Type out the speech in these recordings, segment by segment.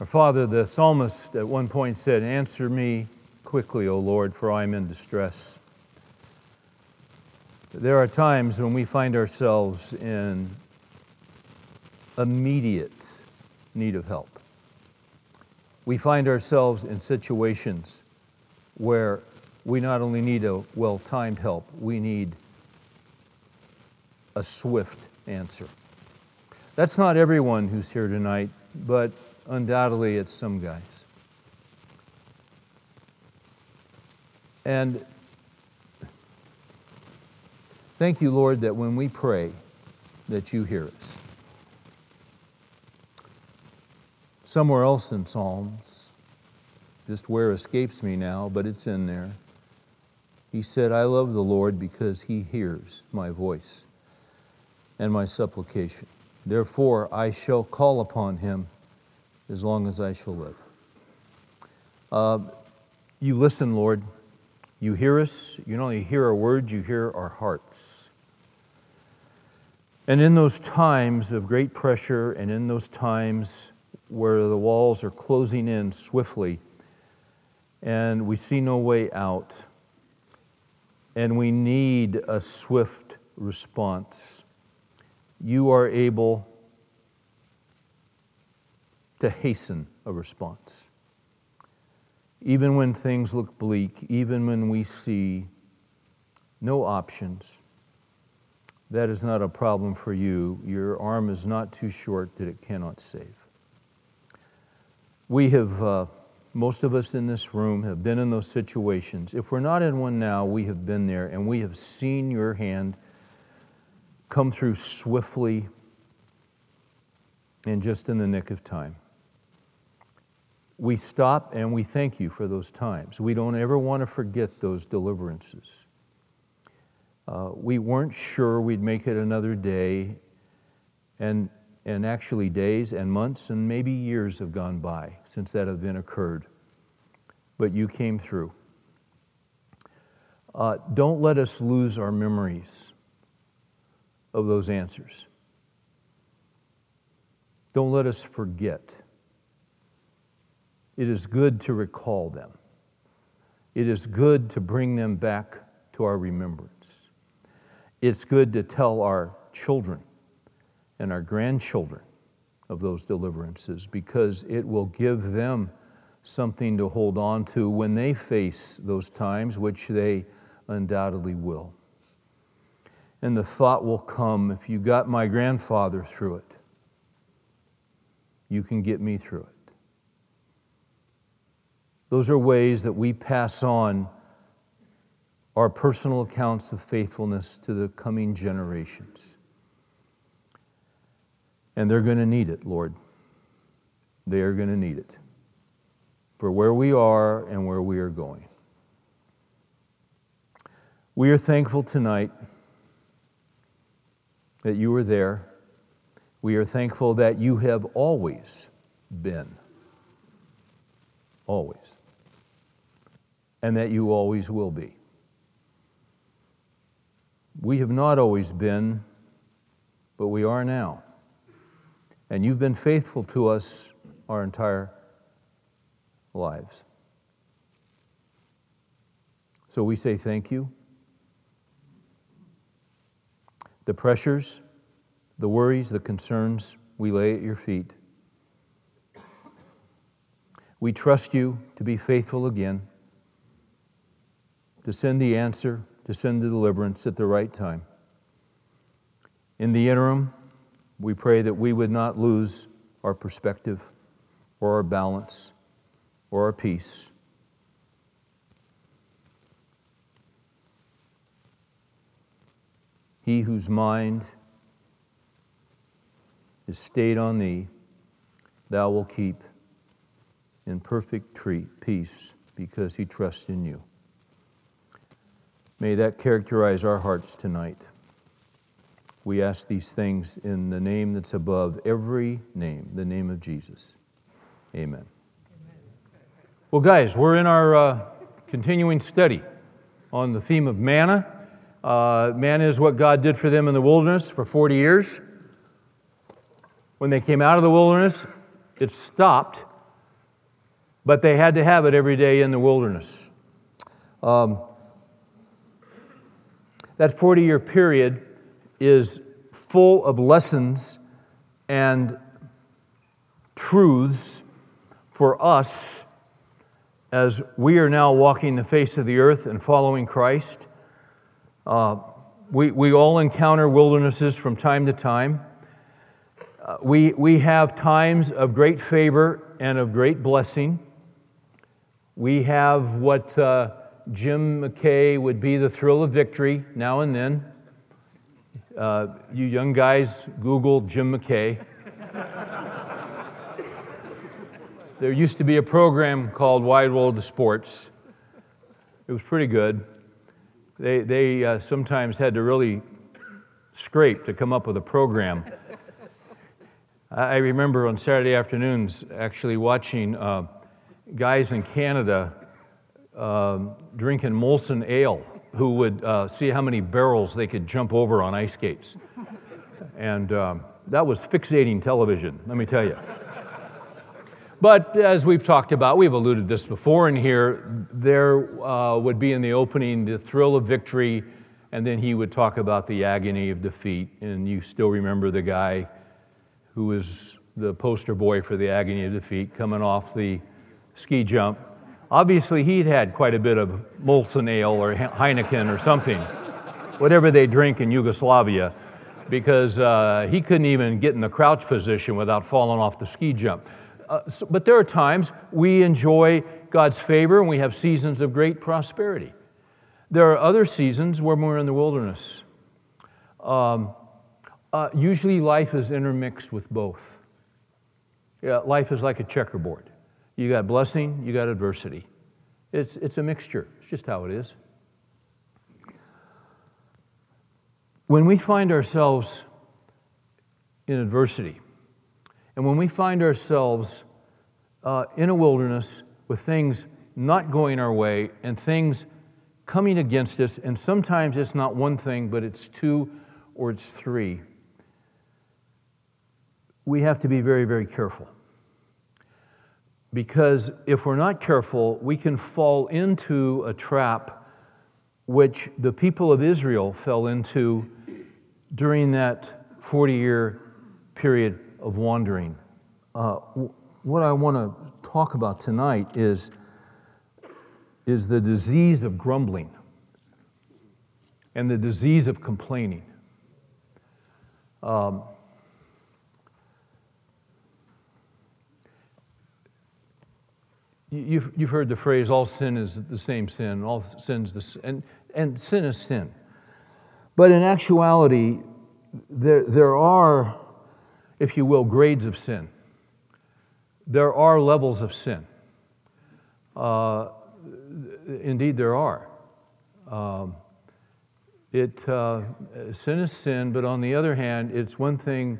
Our Father, the psalmist at one point said, Answer me quickly, O Lord, for I am in distress. There are times when we find ourselves in immediate need of help. We find ourselves in situations where we not only need a well timed help, we need a swift answer. That's not everyone who's here tonight, but undoubtedly it's some guys. And thank you, Lord, that when we pray, that you hear us. Somewhere else in Psalms, just where escapes me now, but it's in there. He said, I love the Lord because he hears my voice and my supplication. Therefore, I shall call upon him as long as I shall live. Uh, you listen, Lord. You hear us. You not only hear our words, you hear our hearts. And in those times of great pressure and in those times where the walls are closing in swiftly and we see no way out, and we need a swift response you are able to hasten a response. Even when things look bleak, even when we see no options, that is not a problem for you. Your arm is not too short that it cannot save. We have, uh, most of us in this room have been in those situations. If we're not in one now, we have been there and we have seen your hand come through swiftly and just in the nick of time. We stop and we thank you for those times. We don't ever want to forget those deliverances. Uh, we weren't sure we'd make it another day, and, and actually, days and months and maybe years have gone by since that event occurred. But you came through. Uh, don't let us lose our memories of those answers. Don't let us forget. It is good to recall them. It is good to bring them back to our remembrance. It's good to tell our children and our grandchildren of those deliverances because it will give them something to hold on to when they face those times, which they undoubtedly will. And the thought will come if you got my grandfather through it, you can get me through it. Those are ways that we pass on our personal accounts of faithfulness to the coming generations. And they're going to need it, Lord. They are going to need it for where we are and where we are going. We are thankful tonight that you were there. We are thankful that you have always been. Always. And that you always will be. We have not always been, but we are now. And you've been faithful to us our entire lives. So we say thank you. The pressures, the worries, the concerns, we lay at your feet. We trust you to be faithful again, to send the answer, to send the deliverance at the right time. In the interim, we pray that we would not lose our perspective or our balance or our peace He whose mind is stayed on thee, thou will keep in perfect peace because he trusts in you. May that characterize our hearts tonight. We ask these things in the name that's above every name, the name of Jesus. Amen. Well, guys, we're in our uh, continuing study on the theme of manna. Uh, manna is what God did for them in the wilderness for 40 years. When they came out of the wilderness, it stopped but they had to have it every day in the wilderness. Um, that 40 year period is full of lessons and truths for us as we are now walking the face of the earth and following Christ. Uh, we, we all encounter wildernesses from time to time. Uh, we, we have times of great favor and of great blessing. We have what uh, Jim McKay would be the thrill of victory now and then. Uh, you young guys, Google Jim McKay. there used to be a program called Wide World of Sports. It was pretty good. They, they uh, sometimes had to really scrape to come up with a program. I remember on Saturday afternoons actually watching uh, guys in Canada um, drinking Molson Ale who would uh, see how many barrels they could jump over on ice skates. And um, that was fixating television, let me tell you. But as we've talked about, we've alluded this before in here, there uh, would be in the opening the thrill of victory, and then he would talk about the agony of defeat. And you still remember the guy who was the poster boy for the agony of defeat coming off the ski jump. Obviously, he'd had quite a bit of Molson Ale or Heineken or something, whatever they drink in Yugoslavia, because uh, he couldn't even get in the crouch position without falling off the ski jump. Uh, so, but there are times we enjoy God's favor and we have seasons of great prosperity. There are other seasons where we're in the wilderness. Um, uh, usually, life is intermixed with both. Yeah, life is like a checkerboard. You got blessing, you got adversity. It's, it's a mixture, it's just how it is. When we find ourselves in adversity, and when we find ourselves uh, in a wilderness with things not going our way and things coming against us, and sometimes it's not one thing, but it's two or it's three, we have to be very, very careful. Because if we're not careful, we can fall into a trap which the people of Israel fell into during that 40 year period of wandering. Uh, what I want to talk about tonight is, is the disease of grumbling and the disease of complaining. Um, you've, you've heard the phrase, all sin is the same sin, all sin's the and, and sin is sin. But in actuality, there, there are if you will, grades of sin. There are levels of sin. Uh, indeed, there are. Um, it, uh, sin is sin, but on the other hand, it's one thing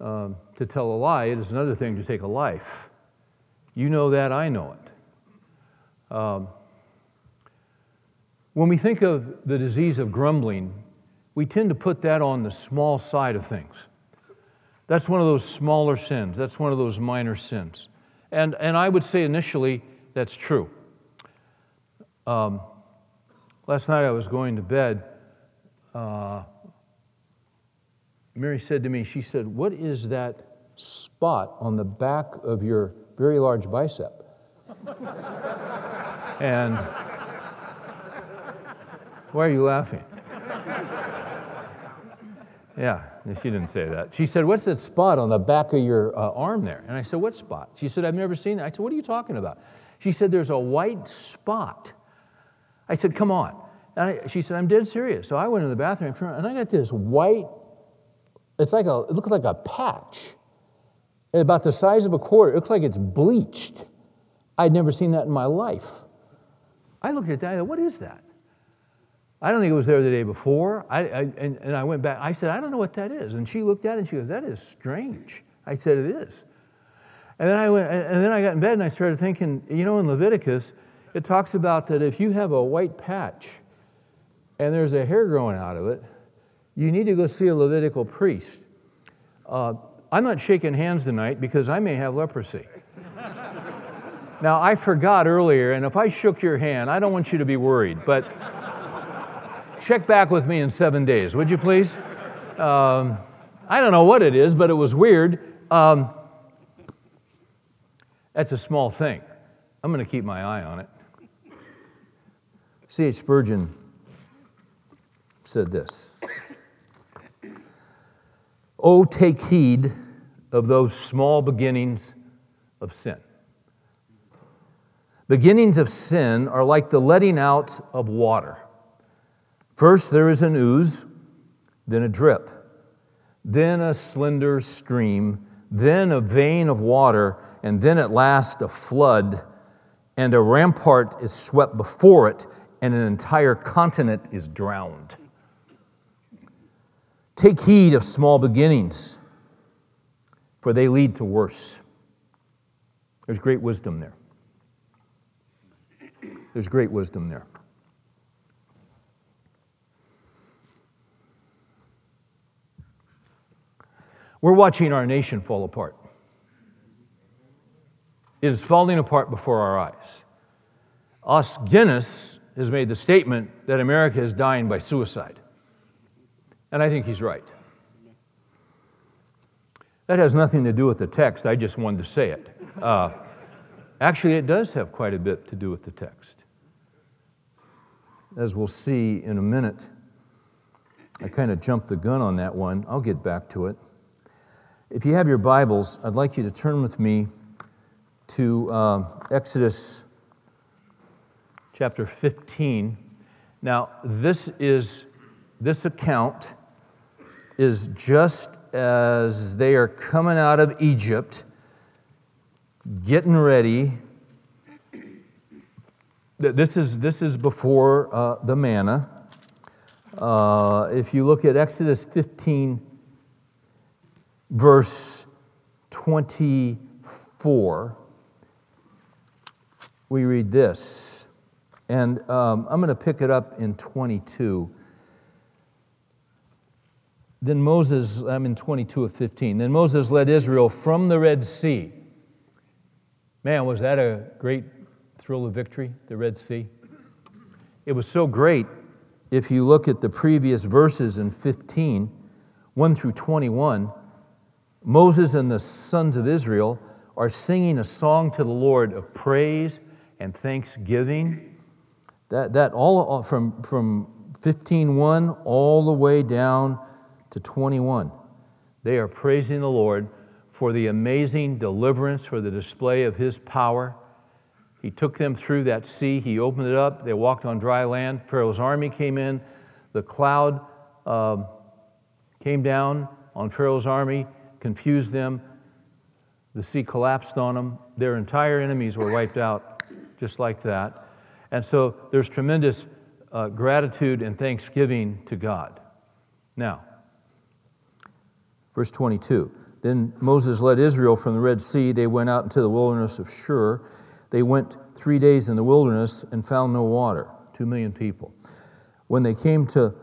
um, to tell a lie, it is another thing to take a life. You know that, I know it. Um, when we think of the disease of grumbling, we tend to put that on the small side of things. That's one of those smaller sins. That's one of those minor sins. And, and I would say initially that's true. Um, last night I was going to bed. Uh, Mary said to me, she said, What is that spot on the back of your very large bicep? and why are you laughing? Yeah, she didn't say that. She said, What's that spot on the back of your uh, arm there? And I said, What spot? She said, I've never seen that. I said, What are you talking about? She said, There's a white spot. I said, Come on. And I, she said, I'm dead serious. So I went in the bathroom and I got this white, it's like a, it looks like a patch. About the size of a quarter. It looks like it's bleached. I'd never seen that in my life. I looked at that, I said, What is that? I don't think it was there the day before. I, I, and, and I went back. I said, I don't know what that is. And she looked at it and she goes, That is strange. I said, It is. And then I went, and then I got in bed and I started thinking, you know, in Leviticus, it talks about that if you have a white patch and there's a hair growing out of it, you need to go see a Levitical priest. Uh, I'm not shaking hands tonight because I may have leprosy. now, I forgot earlier, and if I shook your hand, I don't want you to be worried, but check back with me in seven days, would you please? Um, I don't know what it is, but it was weird. Um, that's a small thing. I'm going to keep my eye on it. C.H. Spurgeon said this Oh, take heed of those small beginnings of sin. Beginnings of sin are like the letting out of water. First, there is an ooze, then a drip, then a slender stream, then a vein of water, and then at last a flood, and a rampart is swept before it, and an entire continent is drowned. Take heed of small beginnings, for they lead to worse. There's great wisdom there. There's great wisdom there. We're watching our nation fall apart. It is falling apart before our eyes. Os Guinness has made the statement that America is dying by suicide. And I think he's right. That has nothing to do with the text, I just wanted to say it. Uh, actually, it does have quite a bit to do with the text. As we'll see in a minute, I kind of jumped the gun on that one. I'll get back to it. If you have your Bibles, I'd like you to turn with me to uh, Exodus chapter 15. Now, this is this account is just as they are coming out of Egypt, getting ready. This is, this is before uh, the manna. Uh, if you look at Exodus 15, verse 24, we read this. And um, I'm going to pick it up in 22. Then Moses, I'm in 22 of 15. Then Moses led Israel from the Red Sea. Man, was that a great thrill of victory, the Red Sea? It was so great if you look at the previous verses in 15, 1 through 21. Moses and the sons of Israel are singing a song to the Lord of praise and thanksgiving. That, that all from, from 15.1 all the way down to 21. They are praising the Lord for the amazing deliverance, for the display of His power. He took them through that sea, He opened it up, they walked on dry land. Pharaoh's army came in, the cloud uh, came down on Pharaoh's army, confused them. The sea collapsed on them. Their entire enemies were wiped out just like that. And so there's tremendous uh, gratitude and thanksgiving to God. Now, Verse 22 Then Moses led Israel from the Red Sea. They went out into the wilderness of Shur. They went three days in the wilderness and found no water. Two million people. When they came to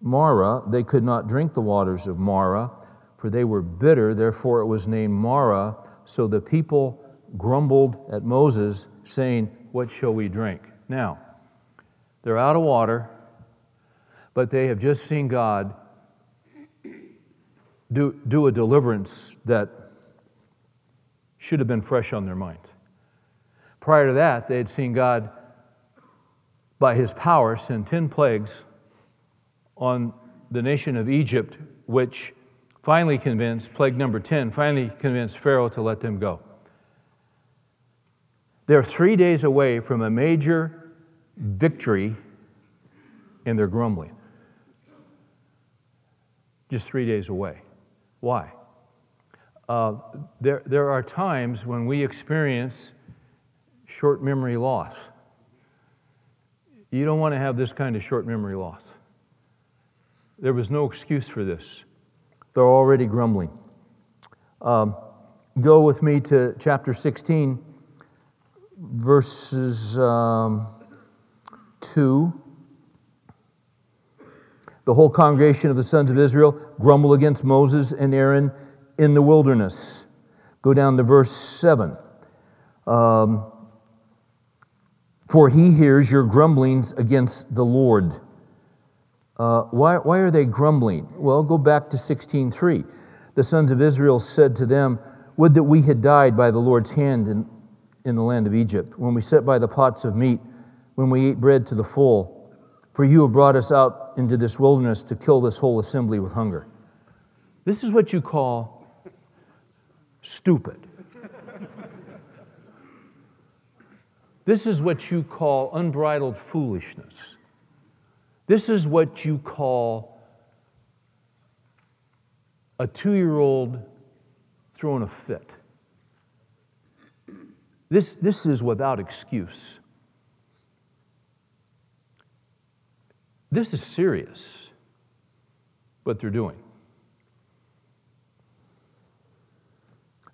Marah, they could not drink the waters of Marah, for they were bitter. Therefore, it was named Marah. So the people grumbled at Moses, saying, What shall we drink? Now, they're out of water, but they have just seen God do, do a deliverance that should have been fresh on their mind. Prior to that, they had seen God, by his power, send 10 plagues on the nation of Egypt, which finally convinced, plague number 10, finally convinced Pharaoh to let them go. They're three days away from a major victory in their grumbling. Just three days away. Why? Uh, there, there are times when we experience short memory loss. You don't want to have this kind of short memory loss. There was no excuse for this. They're already grumbling. Um, go with me to chapter 16, verses um, 2 the whole congregation of the sons of Israel grumble against Moses and Aaron in the wilderness. Go down to verse 7. Um, for he hears your grumblings against the Lord. Uh, why, why are they grumbling? Well, go back to 16.3. The sons of Israel said to them, Would that we had died by the Lord's hand in, in the land of Egypt, when we sat by the pots of meat, when we ate bread to the full. For you have brought us out into this wilderness to kill this whole assembly with hunger. This is what you call stupid. This is what you call unbridled foolishness. This is what you call a two year old throwing a fit. This, this is without excuse. This is serious, what they're doing.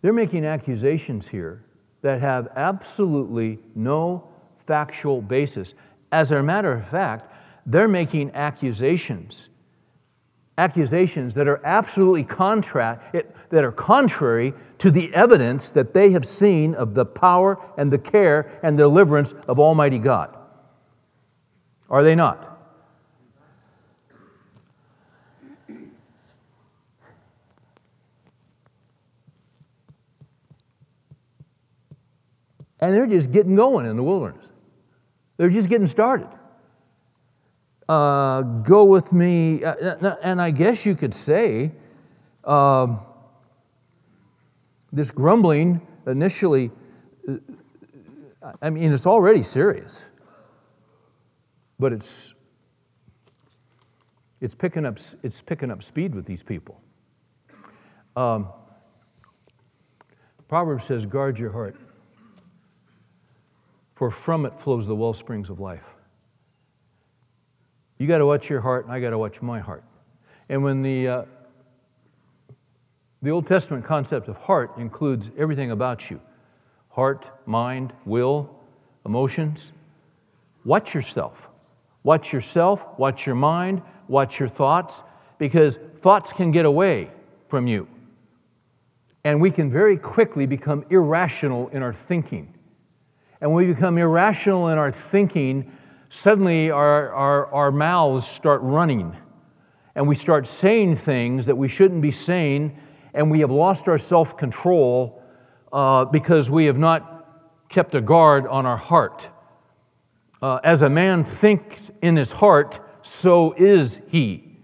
They're making accusations here that have absolutely no factual basis. As a matter of fact, they're making accusations, accusations that are absolutely contra- that are contrary to the evidence that they have seen of the power and the care and deliverance of Almighty God. Are they not? And they're just getting going in the wilderness. They're just getting started. Uh, go with me, uh, uh and I guess you could say uh, this grumbling initially, uh, I mean, it's already serious, but it's it's picking up it's picking up speed with these people. Um, Proverbs says, "Guard your heart." For from it flows the well springs of life. You got to watch your heart, and I got to watch my heart. And when the, uh, the Old Testament concept of heart includes everything about you heart, mind, will, emotions. Watch yourself. Watch yourself, watch your mind, watch your thoughts, because thoughts can get away from you. And we can very quickly become irrational in our thinking and we become irrational in our thinking, suddenly our, our, our mouths start running. And we start saying things that we shouldn't be saying, and we have lost our self control uh, because we have not kept a guard on our heart. Uh, as a man thinks in his heart, so is he,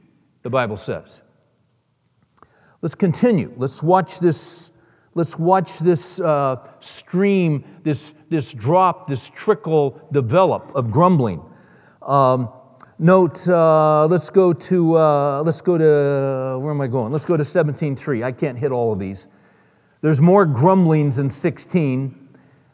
the Bible says. Let's continue. Let's watch this Let's watch this uh, stream, this, this drop, this trickle develop of grumbling. Um, note, uh, let's go to, uh, let's go to, where am I going? Let's go to 17.3. I can't hit all of these. There's more grumblings in 16.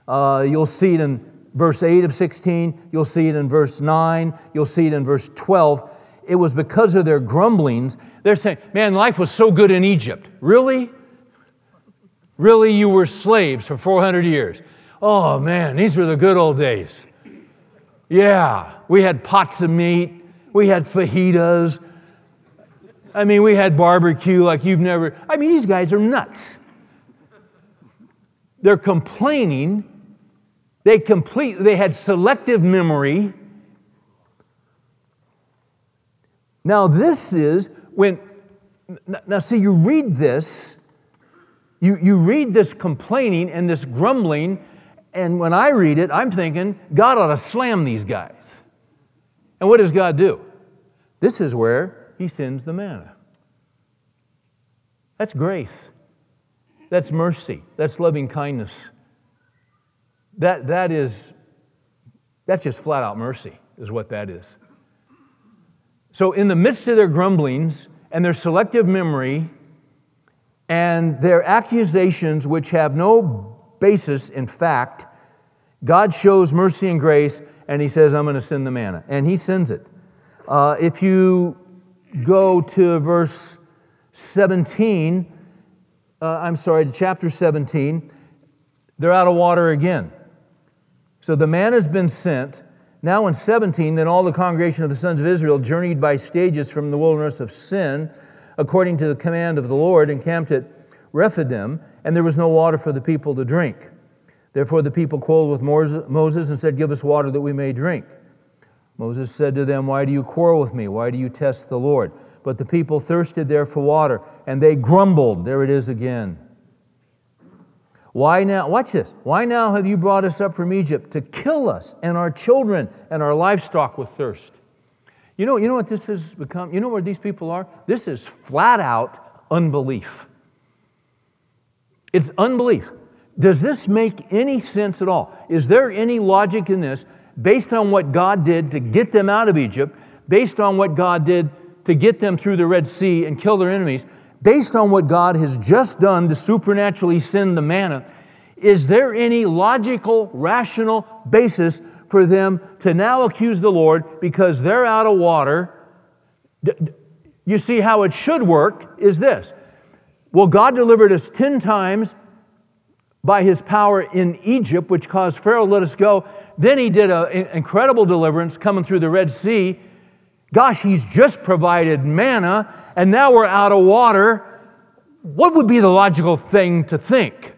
Uh, you'll see it in verse 8 of 16. You'll see it in verse 9. You'll see it in verse 12. It was because of their grumblings. They're saying, man, life was so good in Egypt. Really? Really, you were slaves for 400 years. Oh man, these were the good old days. Yeah, we had pots of meat, we had fajitas. I mean, we had barbecue like you've never. I mean, these guys are nuts. They're complaining. They complete. They had selective memory. Now, this is when. Now, see, you read this you, you read this complaining and this grumbling, and when I read it, I'm thinking, God ought to slam these guys. And what does God do? This is where He sends the manna. That's grace. That's mercy. That's loving kindness. That, that is, that's just flat out mercy, is what that is. So, in the midst of their grumblings and their selective memory, and their accusations, which have no basis in fact, God shows mercy and grace, and He says, I'm going to send the manna. And He sends it. Uh, if you go to verse 17, uh, I'm sorry, chapter 17, they're out of water again. So the man has been sent. Now in 17, then all the congregation of the sons of Israel journeyed by stages from the wilderness of Sin according to the command of the Lord, encamped at Rephidim, and there was no water for the people to drink. Therefore the people quarreled with Moses and said, Give us water that we may drink. Moses said to them, Why do you quarrel with me? Why do you test the Lord? But the people thirsted there for water, and they grumbled. There it is again. Why now? Watch this. Why now have you brought us up from Egypt to kill us and our children and our livestock with thirst? You know, you know what this has become? You know where these people are? This is flat out unbelief. It's unbelief. Does this make any sense at all? Is there any logic in this based on what God did to get them out of Egypt, based on what God did to get them through the Red Sea and kill their enemies, based on what God has just done to supernaturally send the manna? Is there any logical, rational basis for them to now accuse the Lord because they're out of water? You see, how it should work is this well, God delivered us 10 times by his power in Egypt, which caused Pharaoh to let us go. Then he did an incredible deliverance coming through the Red Sea. Gosh, he's just provided manna, and now we're out of water. What would be the logical thing to think?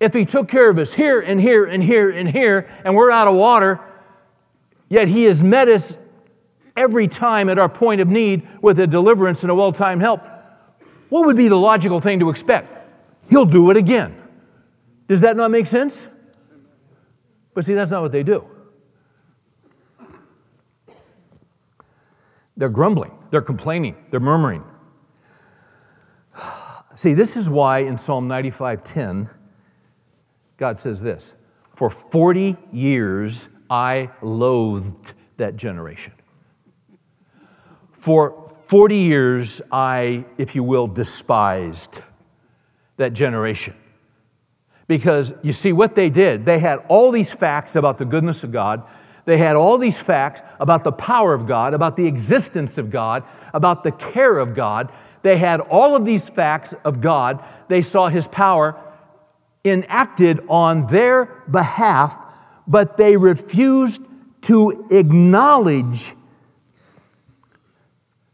If he took care of us here and here and here and here, and we're out of water, yet he has met us every time at our point of need with a deliverance and a well timed help what would be the logical thing to expect? He'll do it again. Does that not make sense? But see, that's not what they do. They're grumbling, they're complaining, they're murmuring. See, this is why in Psalm 95:10 God says this, "For 40 years I loathed that generation." For 40 years, I, if you will, despised that generation. Because you see, what they did, they had all these facts about the goodness of God. They had all these facts about the power of God, about the existence of God, about the care of God. They had all of these facts of God. They saw His power enacted on their behalf, but they refused to acknowledge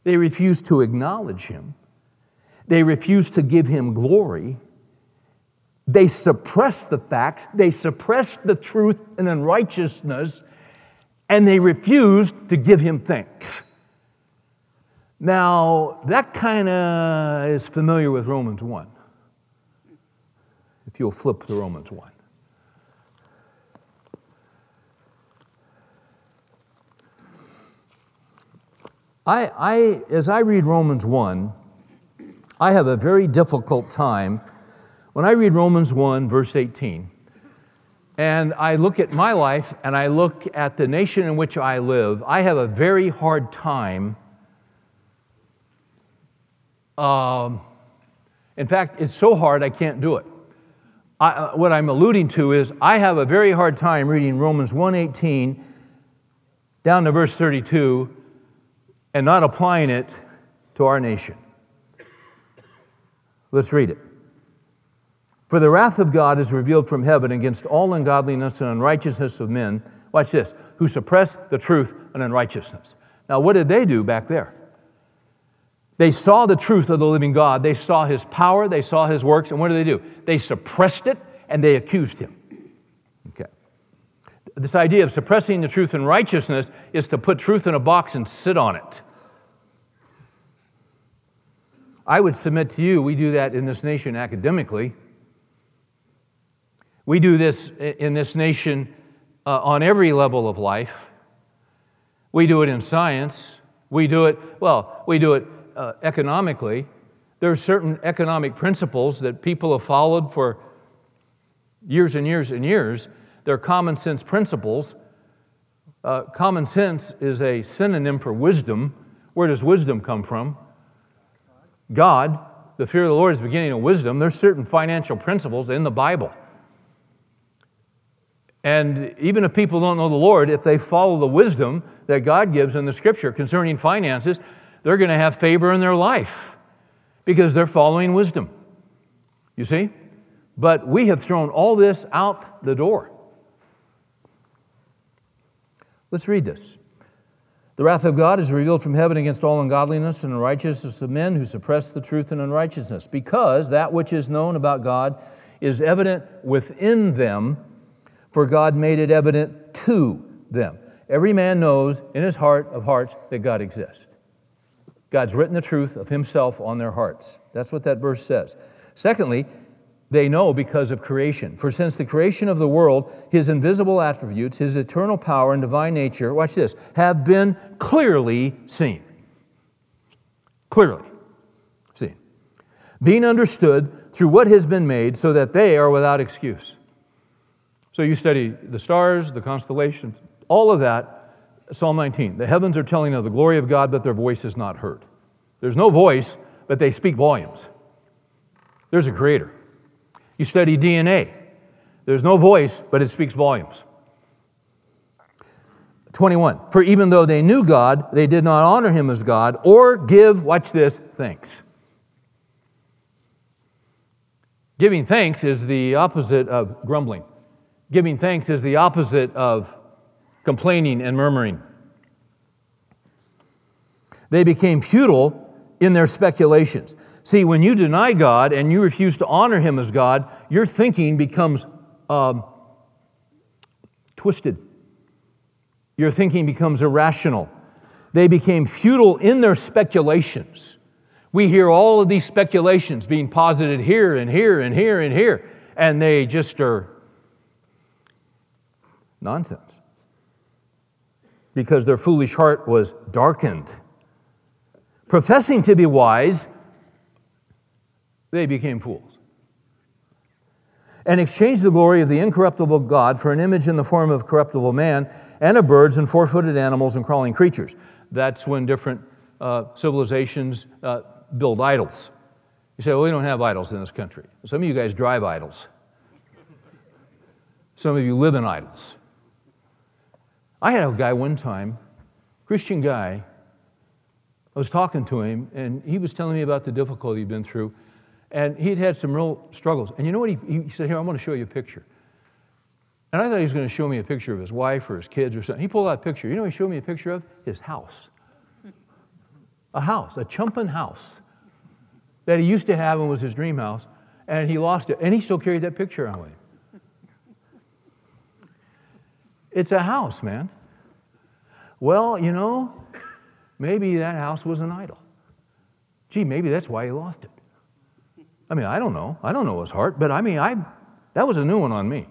they refused to acknowledge him. They refused to give him glory. They suppressed the facts. They suppressed the truth and unrighteousness, and they refused to give him thanks. Now, that kind of is familiar with Romans 1. If you'll flip to Romans 1. I, I, as I read Romans 1, I have a very difficult time when I read Romans 1, verse 18, and I look at my life and I look at the nation in which I live, I have a very hard time. Um, in fact, it's so hard I can't do it. I, uh, what I'm alluding to is I have a very hard time reading Romans 1:18 down to verse 32 and not applying it to our nation. Let's read it. For the wrath of God is revealed from heaven against all ungodliness and unrighteousness of men, watch this, who suppress the truth and unrighteousness. Now, what did they do back there? They saw the truth of the living God, they saw his power, they saw his works, and what did they do? They suppressed it and they accused him. Okay. This idea of suppressing the truth and righteousness is to put truth in a box and sit on it. I would submit to you, we do that in this nation academically. We do this in this nation uh, on every level of life. We do it in science. We do it, well, we do it uh, economically. There are certain economic principles that people have followed for years and years and years they're common sense principles. Uh, common sense is a synonym for wisdom. Where does wisdom come from? God. The fear of the Lord is the beginning of wisdom. There's certain financial principles in the Bible. And even if people don't know the Lord, if they follow the wisdom that God gives in the scripture concerning finances, they're going to have favor in their life because they're following wisdom. You see? But we have thrown all this out the door. Let's read this. The wrath of God is revealed from heaven against all ungodliness and unrighteousness of men who suppress the truth and unrighteousness, because that which is known about God is evident within them, for God made it evident to them. Every man knows in his heart of hearts that God exists. God's written the truth of himself on their hearts. That's what that verse says. Secondly, they know because of creation. For since the creation of the world, his invisible attributes, his eternal power and divine nature, watch this, have been clearly seen. Clearly seen. Being understood through what has been made, so that they are without excuse. So you study the stars, the constellations, all of that. Psalm 19. The heavens are telling of the glory of God, but their voice is not heard. There's no voice, but they speak volumes. There's a creator. You study DNA. There's no voice, but it speaks volumes. 21. For even though they knew God, they did not honor him as God or give, watch this, thanks. Giving thanks is the opposite of grumbling. Giving thanks is the opposite of complaining and murmuring. They became futile in their speculations. See, when you deny God and you refuse to honor Him as God, your thinking becomes um, twisted. Your thinking becomes irrational. They became futile in their speculations. We hear all of these speculations being posited here and here and here and here, and they just are nonsense because their foolish heart was darkened. Professing to be wise, they became fools and exchanged the glory of the incorruptible God for an image in the form of corruptible man and of birds and four footed animals and crawling creatures. That's when different uh, civilizations uh, build idols. You say, well, we don't have idols in this country. Some of you guys drive idols, some of you live in idols. I had a guy one time, Christian guy, I was talking to him, and he was telling me about the difficulty he'd been through. And he'd had some real struggles. And you know what? He, he said, Here, I'm going to show you a picture. And I thought he was going to show me a picture of his wife or his kids or something. He pulled out a picture. You know what he showed me a picture of? His house. A house, a chumpin house that he used to have and was his dream house. And he lost it. And he still carried that picture on with him. It's a house, man. Well, you know, maybe that house was an idol. Gee, maybe that's why he lost it. I mean, I don't know. I don't know his heart, but I mean, I, that was a new one on me.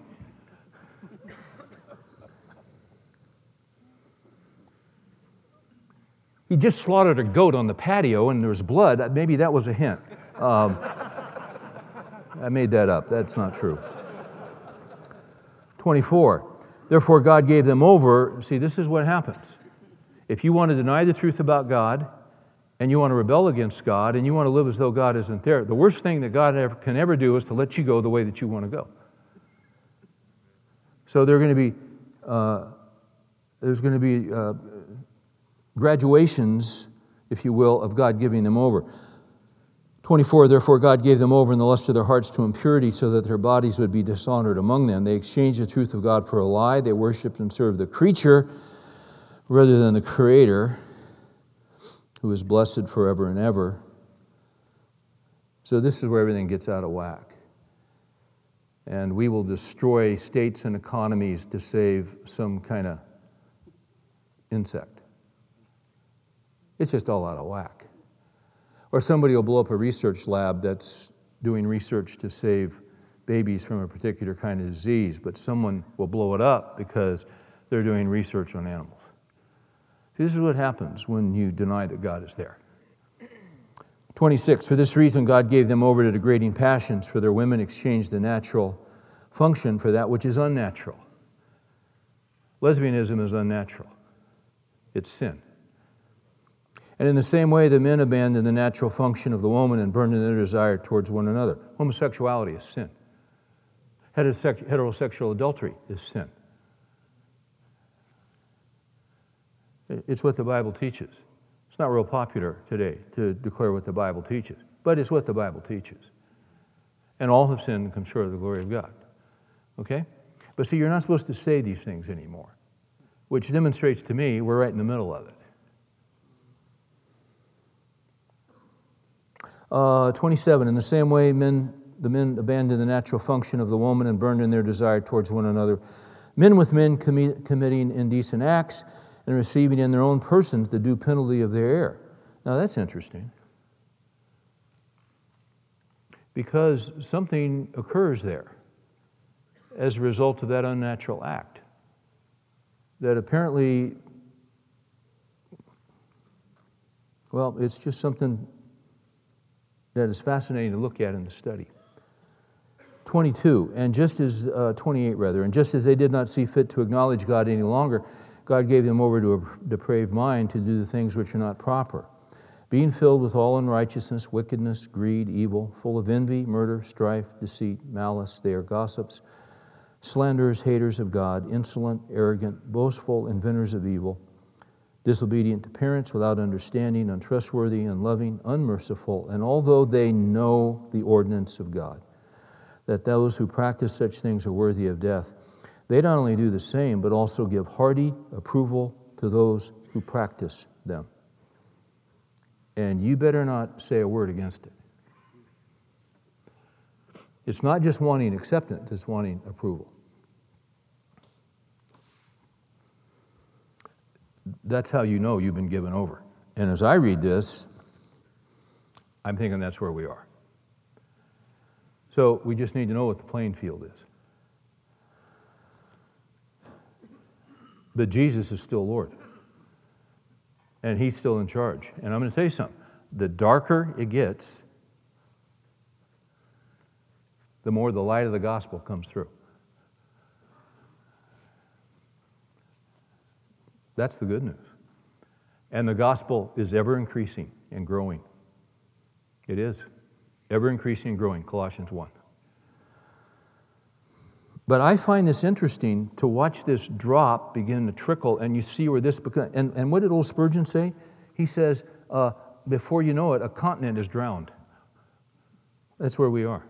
He just slaughtered a goat on the patio and there was blood. Maybe that was a hint. Um, I made that up. That's not true. 24. Therefore, God gave them over. See, this is what happens. If you want to deny the truth about God, and you want to rebel against God and you want to live as though God isn't there, the worst thing that God ever, can ever do is to let you go the way that you want to go. So there are going to be, uh, there's going to be uh, graduations, if you will, of God giving them over. 24, therefore God gave them over in the lust of their hearts to impurity so that their bodies would be dishonored among them. They exchanged the truth of God for a lie. They worshiped and served the creature rather than the Creator who is blessed forever and ever. So, this is where everything gets out of whack. And we will destroy states and economies to save some kind of insect. It's just all out of whack. Or somebody will blow up a research lab that's doing research to save babies from a particular kind of disease, but someone will blow it up because they're doing research on animals. This is what happens when you deny that God is there. 26. For this reason, God gave them over to degrading passions, for their women exchanged the natural function for that which is unnatural. Lesbianism is unnatural, it's sin. And in the same way, the men abandon the natural function of the woman and burn in their desire towards one another. Homosexuality is sin. Heterosexual adultery is sin. It's what the Bible teaches. It's not real popular today to declare what the Bible teaches, but it's what the Bible teaches. And all have sinned and come short of the glory of God. Okay? But see, you're not supposed to say these things anymore, which demonstrates to me we're right in the middle of it. Uh, 27. In the same way, men, the men abandoned the natural function of the woman and burned in their desire towards one another men with men commi- committing indecent acts and receiving in their own persons the due penalty of their error. Now that's interesting. Because something occurs there as a result of that unnatural act that apparently, well, it's just something that is fascinating to look at in the study. 22, and just as, uh, 28 rather, and just as they did not see fit to acknowledge God any longer, God gave them over to a depraved mind to do the things which are not proper. Being filled with all unrighteousness, wickedness, greed, evil, full of envy, murder, strife, deceit, malice, they are gossips, slanderers, haters of God, insolent, arrogant, boastful, inventors of evil disobedient to parents, without understanding, untrustworthy, unloving, unmerciful, and although they know the ordinance of God, that those who practice such things are worthy of death, they not only do the same, but also give hearty approval to those who practice them. And you better not say a word against it. It's not just wanting acceptance, it's wanting approval. That's how you know you've been given over. And as I read this, I'm thinking that's where we are. So we just need to know what the playing field is. But Jesus is still Lord. And He's still in charge. And I'm going to tell you something the darker it gets, the more the light of the gospel comes through. That's the good news. And the gospel is ever increasing and growing. It is. Ever increasing and growing, Colossians 1. But I find this interesting to watch this drop begin to trickle, and you see where this becomes. And, and what did old Spurgeon say? He says, uh, before you know it, a continent is drowned. That's where we are.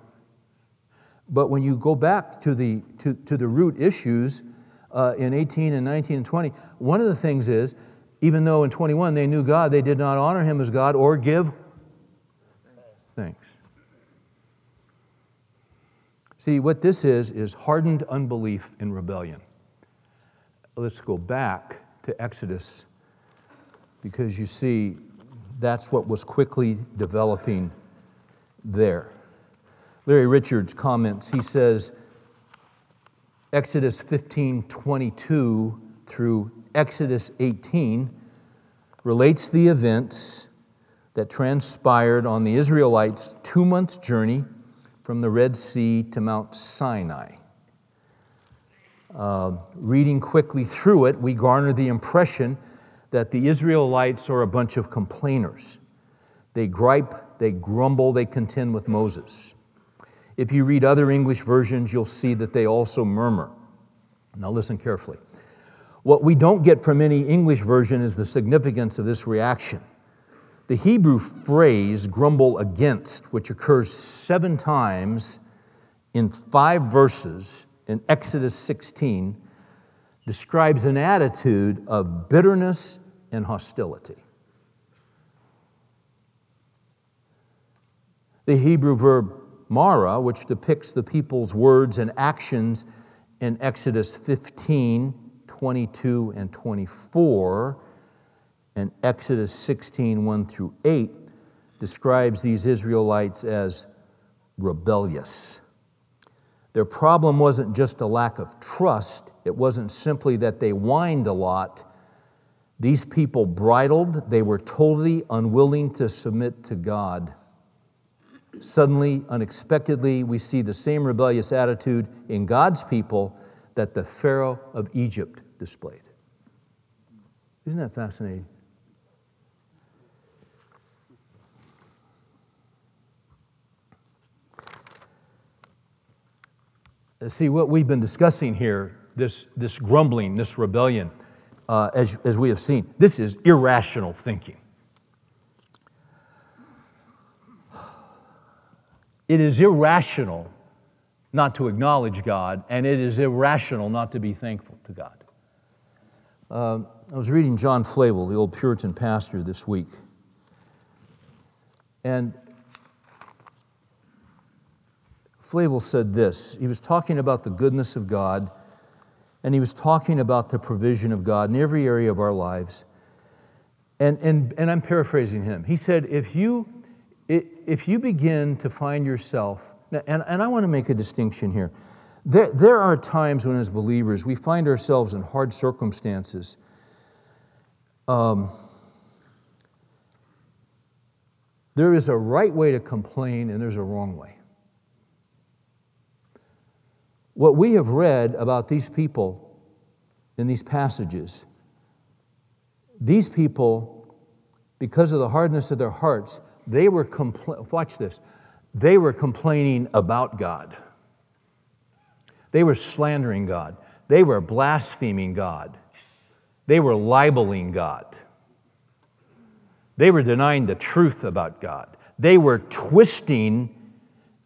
But when you go back to the, to, to the root issues, uh, in 18 and 19 and 20. One of the things is, even though in 21 they knew God, they did not honor him as God or give thanks. See, what this is, is hardened unbelief in rebellion. Let's go back to Exodus because you see, that's what was quickly developing there. Larry Richards comments, he says, Exodus 15 22 through Exodus 18 relates the events that transpired on the Israelites' two month journey from the Red Sea to Mount Sinai. Uh, reading quickly through it, we garner the impression that the Israelites are a bunch of complainers. They gripe, they grumble, they contend with Moses. If you read other English versions, you'll see that they also murmur. Now, listen carefully. What we don't get from any English version is the significance of this reaction. The Hebrew phrase grumble against, which occurs seven times in five verses in Exodus 16, describes an attitude of bitterness and hostility. The Hebrew verb Mara, which depicts the people's words and actions in Exodus 15, 22, and 24, and Exodus 16, 1 through 8, describes these Israelites as rebellious. Their problem wasn't just a lack of trust, it wasn't simply that they whined a lot. These people bridled, they were totally unwilling to submit to God. Suddenly, unexpectedly, we see the same rebellious attitude in God's people that the Pharaoh of Egypt displayed. Isn't that fascinating? See, what we've been discussing here, this, this grumbling, this rebellion, uh, as, as we have seen, this is irrational thinking. It is irrational not to acknowledge God, and it is irrational not to be thankful to God. Uh, I was reading John Flavel, the old Puritan pastor, this week. And Flavel said this. He was talking about the goodness of God, and he was talking about the provision of God in every area of our lives. And, and, and I'm paraphrasing him. He said, if you, if you begin to find yourself, and, and I want to make a distinction here. There, there are times when, as believers, we find ourselves in hard circumstances. Um, there is a right way to complain, and there's a wrong way. What we have read about these people in these passages, these people, because of the hardness of their hearts, they were compl- watch this, they were complaining about God. They were slandering God. They were blaspheming God. They were libeling God. They were denying the truth about God. They were twisting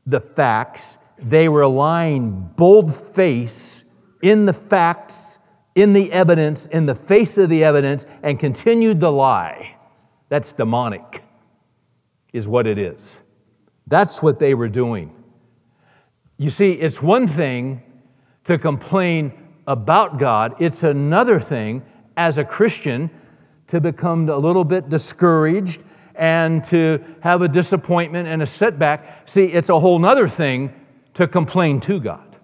the facts they were lying bold face in the facts, in the evidence, in the face of the evidence, and continued the lie. That's demonic, is what it is. That's what they were doing. You see, it's one thing to complain about God, it's another thing as a Christian to become a little bit discouraged and to have a disappointment and a setback. See, it's a whole other thing to complain to God.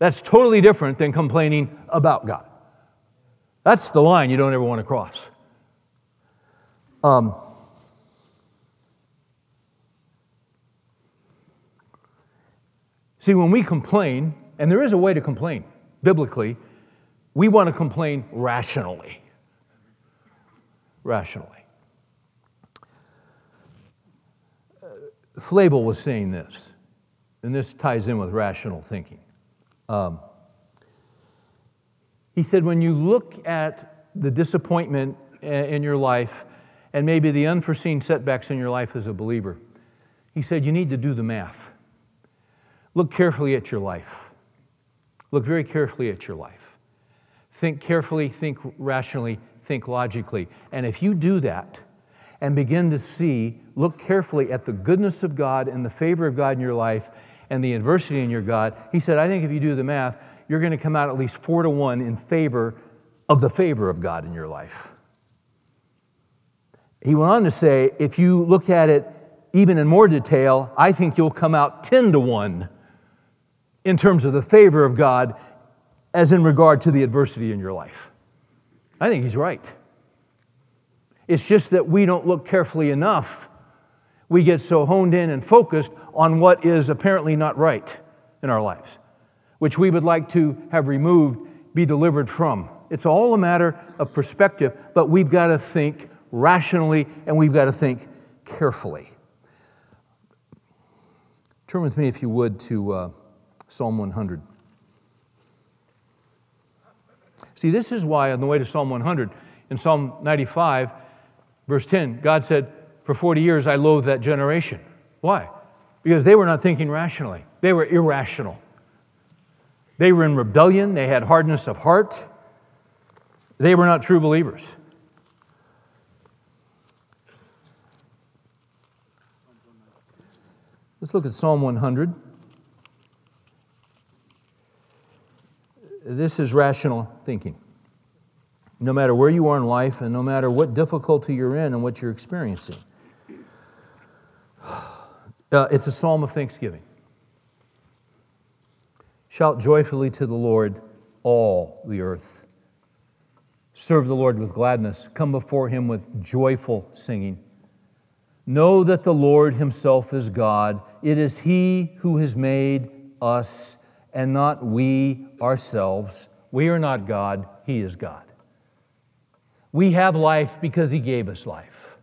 That's totally different than complaining about God. That's the line you don't ever want to cross. Um, see, when we complain, and there is a way to complain biblically, we want to complain rationally. Rationally. Uh, Flavel was saying this and this ties in with rational thinking. Um, he said, when you look at the disappointment in your life and maybe the unforeseen setbacks in your life as a believer, he said, you need to do the math. Look carefully at your life. Look very carefully at your life. Think carefully, think rationally, think logically. And if you do that and begin to see, look carefully at the goodness of God and the favor of God in your life, and the adversity in your God, he said, I think if you do the math, you're going to come out at least four to one in favor of the favor of God in your life. He went on to say, if you look at it even in more detail, I think you'll come out 10 to 1 in terms of the favor of God as in regard to the adversity in your life. I think he's right. It's just that we don't look carefully enough we get so honed in and focused on what is apparently not right in our lives, which we would like to have removed, be delivered from. It's all a matter of perspective, but we've got to think rationally and we've got to think carefully. Turn with me, if you would, to uh, Psalm 100. See, this is why on the way to Psalm 100, in Psalm 95, verse 10, God said, for 40 years, I loathed that generation. Why? Because they were not thinking rationally, they were irrational. They were in rebellion, they had hardness of heart, they were not true believers. Let's look at Psalm 100. This is rational thinking. No matter where you are in life and no matter what difficulty you're in and what you're experiencing. Uh, it's a psalm of thanksgiving. Shout joyfully to the Lord, all the earth. Serve the Lord with gladness. Come before him with joyful singing. Know that the Lord himself is God. It is he who has made us and not we ourselves. We are not God, he is God. We have life because he gave us life.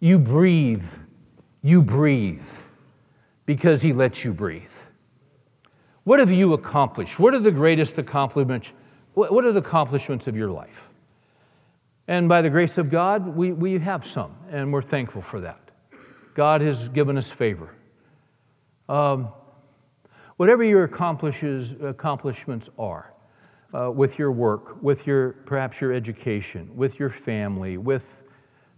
You breathe you breathe because He lets you breathe. What have you accomplished? What are the greatest accomplishments? What are the accomplishments of your life? And by the grace of God, we, we have some, and we're thankful for that. God has given us favor. Um, whatever your accomplishments are, uh, with your work, with your perhaps your education, with your family, with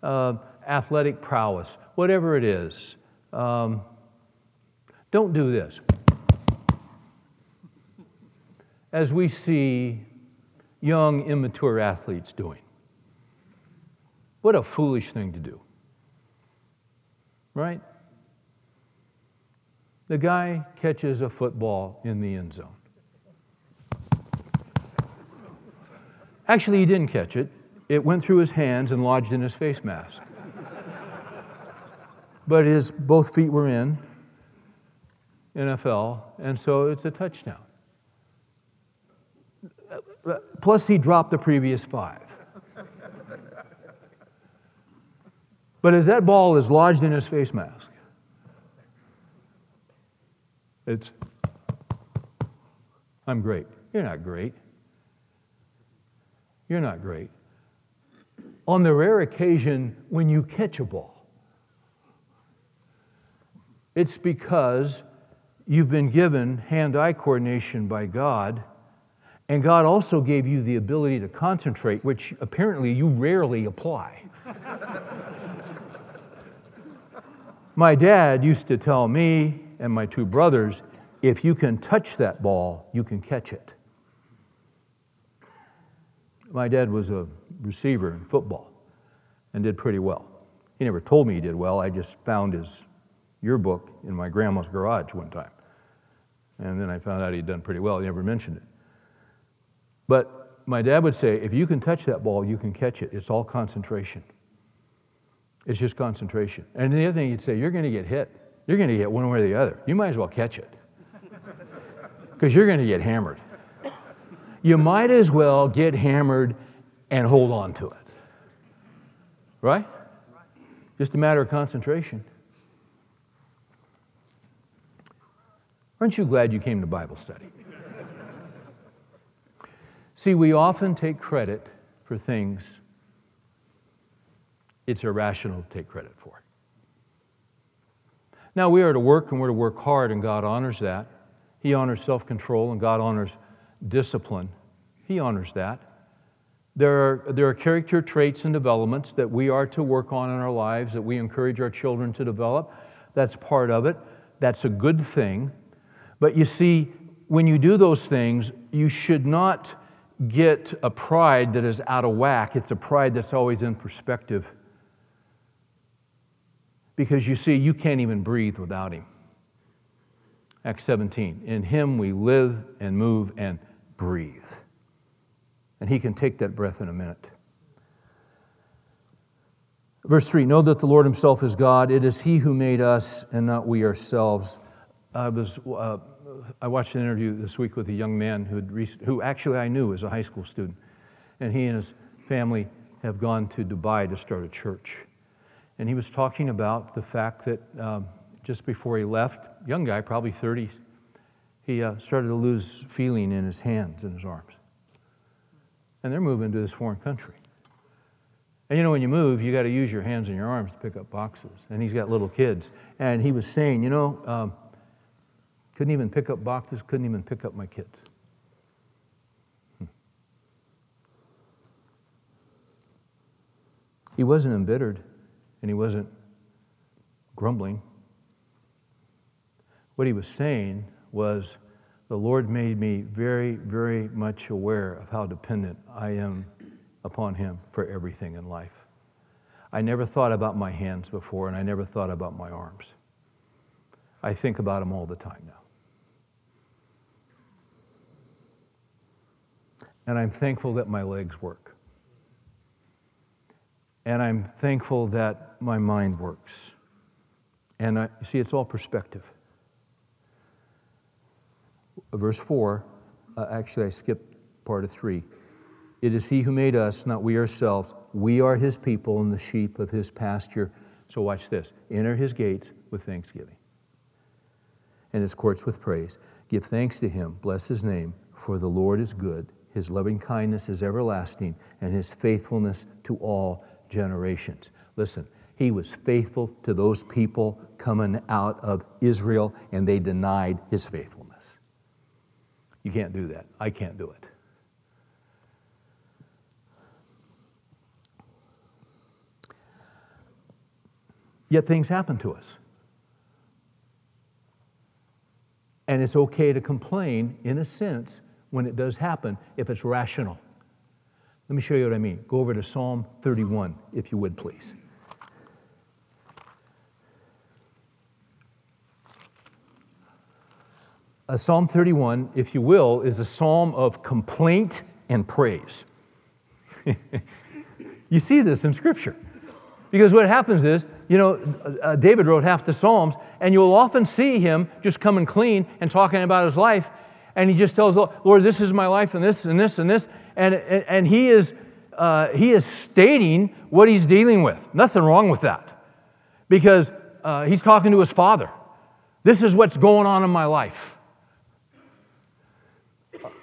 uh, athletic prowess, whatever it is, um, don't do this. as we see young, immature athletes doing. What a foolish thing to do. Right? The guy catches a football in the end zone. Actually, he didn't catch it. It went through his hands and lodged in his face mask. but his both feet were in NFL, and so it's a touchdown. Plus, he dropped the previous five. but as that ball is lodged in his face mask, it's, I'm great. You're not great. You're not great. On the rare occasion when you catch a ball, it's because you've been given hand eye coordination by God, and God also gave you the ability to concentrate, which apparently you rarely apply. my dad used to tell me and my two brothers if you can touch that ball, you can catch it. My dad was a receiver in football and did pretty well. He never told me he did well, I just found his yearbook in my grandma's garage one time. And then I found out he'd done pretty well. He never mentioned it. But my dad would say, if you can touch that ball, you can catch it. It's all concentration. It's just concentration. And the other thing he'd say, you're going to get hit. You're going to get one way or the other. You might as well catch it because you're going to get hammered you might as well get hammered and hold on to it. Right? Just a matter of concentration. Aren't you glad you came to Bible study? See, we often take credit for things it's irrational to take credit for. Now, we are to work and we're to work hard, and God honors that. He honors self control, and God honors discipline. He honors that. There are, there are character traits and developments that we are to work on in our lives, that we encourage our children to develop. That's part of it. That's a good thing. But you see, when you do those things, you should not get a pride that is out of whack. It's a pride that's always in perspective. Because you see, you can't even breathe without Him. Acts 17. In Him we live and move and breathe. And He can take that breath in a minute. Verse 3 Know that the Lord Himself is God. It is He who made us and not we ourselves. I, was, uh, I watched an interview this week with a young man who, who actually I knew as a high school student. And he and his family have gone to Dubai to start a church. And he was talking about the fact that um, just before he left, young guy, probably 30, he uh, started to lose feeling in his hands and his arms and they're moving to this foreign country. And you know, when you move, you got to use your hands and your arms to pick up boxes. And he's got little kids. And he was saying, you know, um, couldn't even pick up boxes, couldn't even pick up my kids. Hmm. He wasn't embittered and he wasn't grumbling. What he was saying was, the Lord made me very, very much aware of how dependent I am upon Him for everything in life. I never thought about my hands before, and I never thought about my arms. I think about them all the time now. And I'm thankful that my legs work. And I'm thankful that my mind works. And I see, it's all perspective verse 4, uh, actually, I skipped part of 3. It is He who made us, not we ourselves. We are His people and the sheep of His pasture. So watch this enter His gates with thanksgiving and His courts with praise. Give thanks to Him, bless His name, for the Lord is good. His loving kindness is everlasting, and His faithfulness to all generations. Listen, He was faithful to those people coming out of Israel, and they denied His faithfulness. You can't do that. I can't do it. Yet things happen to us. And it's okay to complain, in a sense, when it does happen if it's rational. Let me show you what I mean. Go over to Psalm 31, if you would, please. A psalm 31, if you will, is a psalm of complaint and praise. you see this in Scripture. Because what happens is, you know, uh, David wrote half the Psalms, and you'll often see him just coming clean and talking about his life. And he just tells, Lord, this is my life, and this, and this, and this. And, and he, is, uh, he is stating what he's dealing with. Nothing wrong with that. Because uh, he's talking to his father. This is what's going on in my life.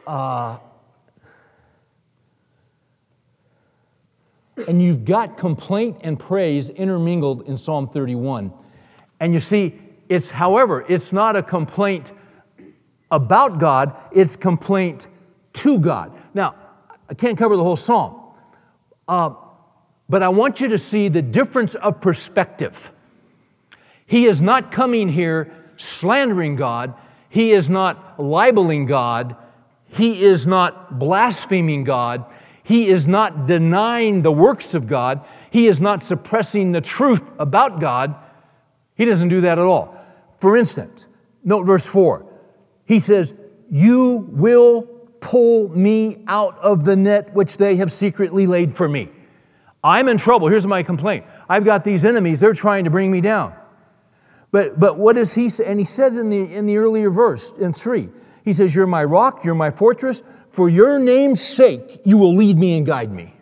Uh, and you've got complaint and praise intermingled in Psalm 31. And you see, it's, however, it's not a complaint about God, it's complaint to God. Now, I can't cover the whole psalm, uh, but I want you to see the difference of perspective. He is not coming here slandering God, he is not libeling God, he is not blaspheming God. He is not denying the works of God. He is not suppressing the truth about God. He doesn't do that at all. For instance, note verse 4. He says, You will pull me out of the net which they have secretly laid for me. I'm in trouble. Here's my complaint I've got these enemies, they're trying to bring me down. But, but what does he say? And he says in the, in the earlier verse, in 3, he says, You're my rock, you're my fortress. For your name's sake, you will lead me and guide me.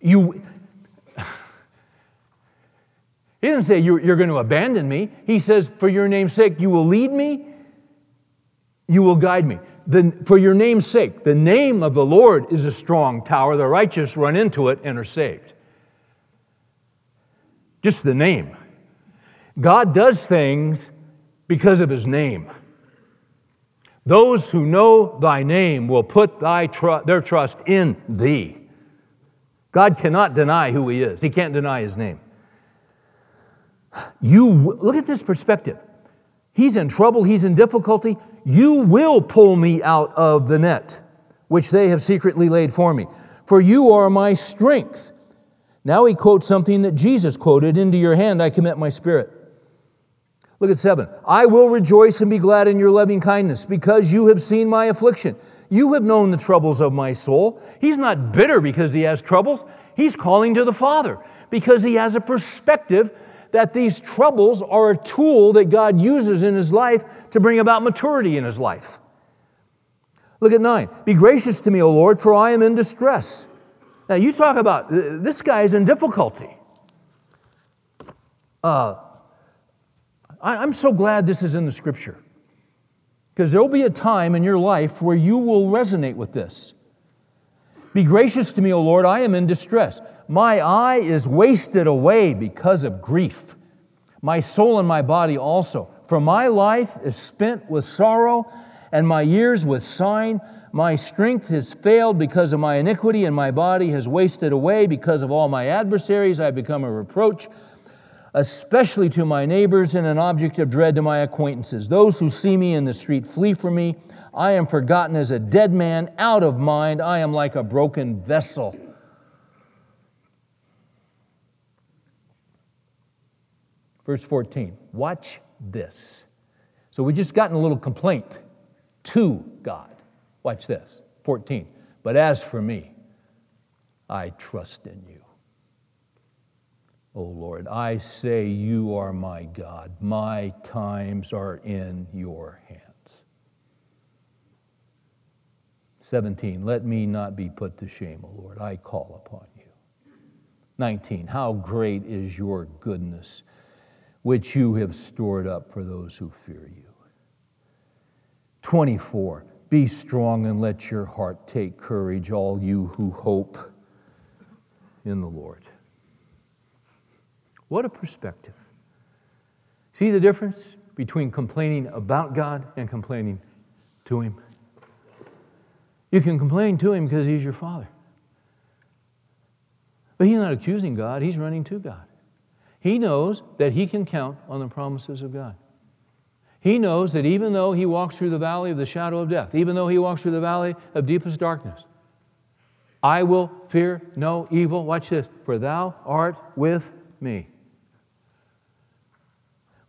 You, he didn't say you're, you're going to abandon me. He says, For your name's sake, you will lead me, you will guide me. The, for your name's sake, the name of the Lord is a strong tower. The righteous run into it and are saved. Just the name. God does things because of his name. Those who know thy name will put thy tr- their trust in thee. God cannot deny who he is, he can't deny his name. You look at this perspective. He's in trouble, he's in difficulty. You will pull me out of the net which they have secretly laid for me. For you are my strength. Now he quotes something that Jesus quoted Into your hand I commit my spirit. Look at seven. I will rejoice and be glad in your loving kindness because you have seen my affliction. You have known the troubles of my soul. He's not bitter because he has troubles. He's calling to the Father because he has a perspective that these troubles are a tool that God uses in his life to bring about maturity in his life. Look at nine. Be gracious to me, O Lord, for I am in distress. Now, you talk about this guy is in difficulty. Uh, I, am so glad this is in the scripture because there will be a time in your life where you will resonate with this. Be gracious to me, O Lord, I am in distress. My eye is wasted away because of grief, my soul and my body also. For my life is spent with sorrow, and my years with sighing. My strength has failed because of my iniquity, and my body has wasted away because of all my adversaries. I have become a reproach especially to my neighbors, and an object of dread to my acquaintances. Those who see me in the street flee from me. I am forgotten as a dead man, out of mind. I am like a broken vessel. Verse 14, watch this. So we just gotten a little complaint to God. Watch this. 14, but as for me, I trust in you. O oh Lord. I say, You are my God. My times are in your hands. 17. Let me not be put to shame, O Lord. I call upon you. 19. How great is your goodness, which you have stored up for those who fear you. 24. Be strong and let your heart take courage, all you who hope in the Lord. What a perspective. See the difference between complaining about God and complaining to Him? You can complain to Him because He's your Father. But He's not accusing God, He's running to God. He knows that He can count on the promises of God. He knows that even though he walks through the valley of the shadow of death, even though he walks through the valley of deepest darkness, I will fear no evil. Watch this. For thou art with me.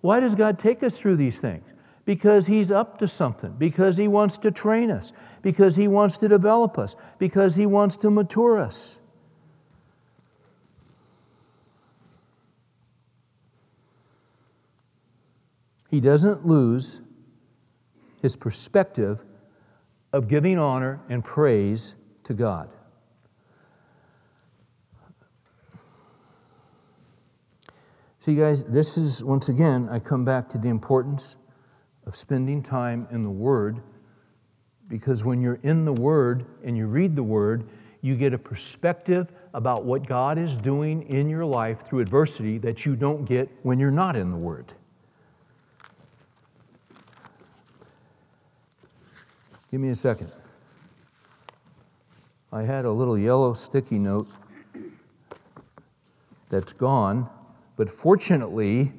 Why does God take us through these things? Because He's up to something, because He wants to train us, because He wants to develop us, because He wants to mature us. He doesn't lose his perspective of giving honor and praise to God. See, guys, this is once again, I come back to the importance of spending time in the Word because when you're in the Word and you read the Word, you get a perspective about what God is doing in your life through adversity that you don't get when you're not in the Word. Give me a second. I had a little yellow sticky note that's gone. But fortunately,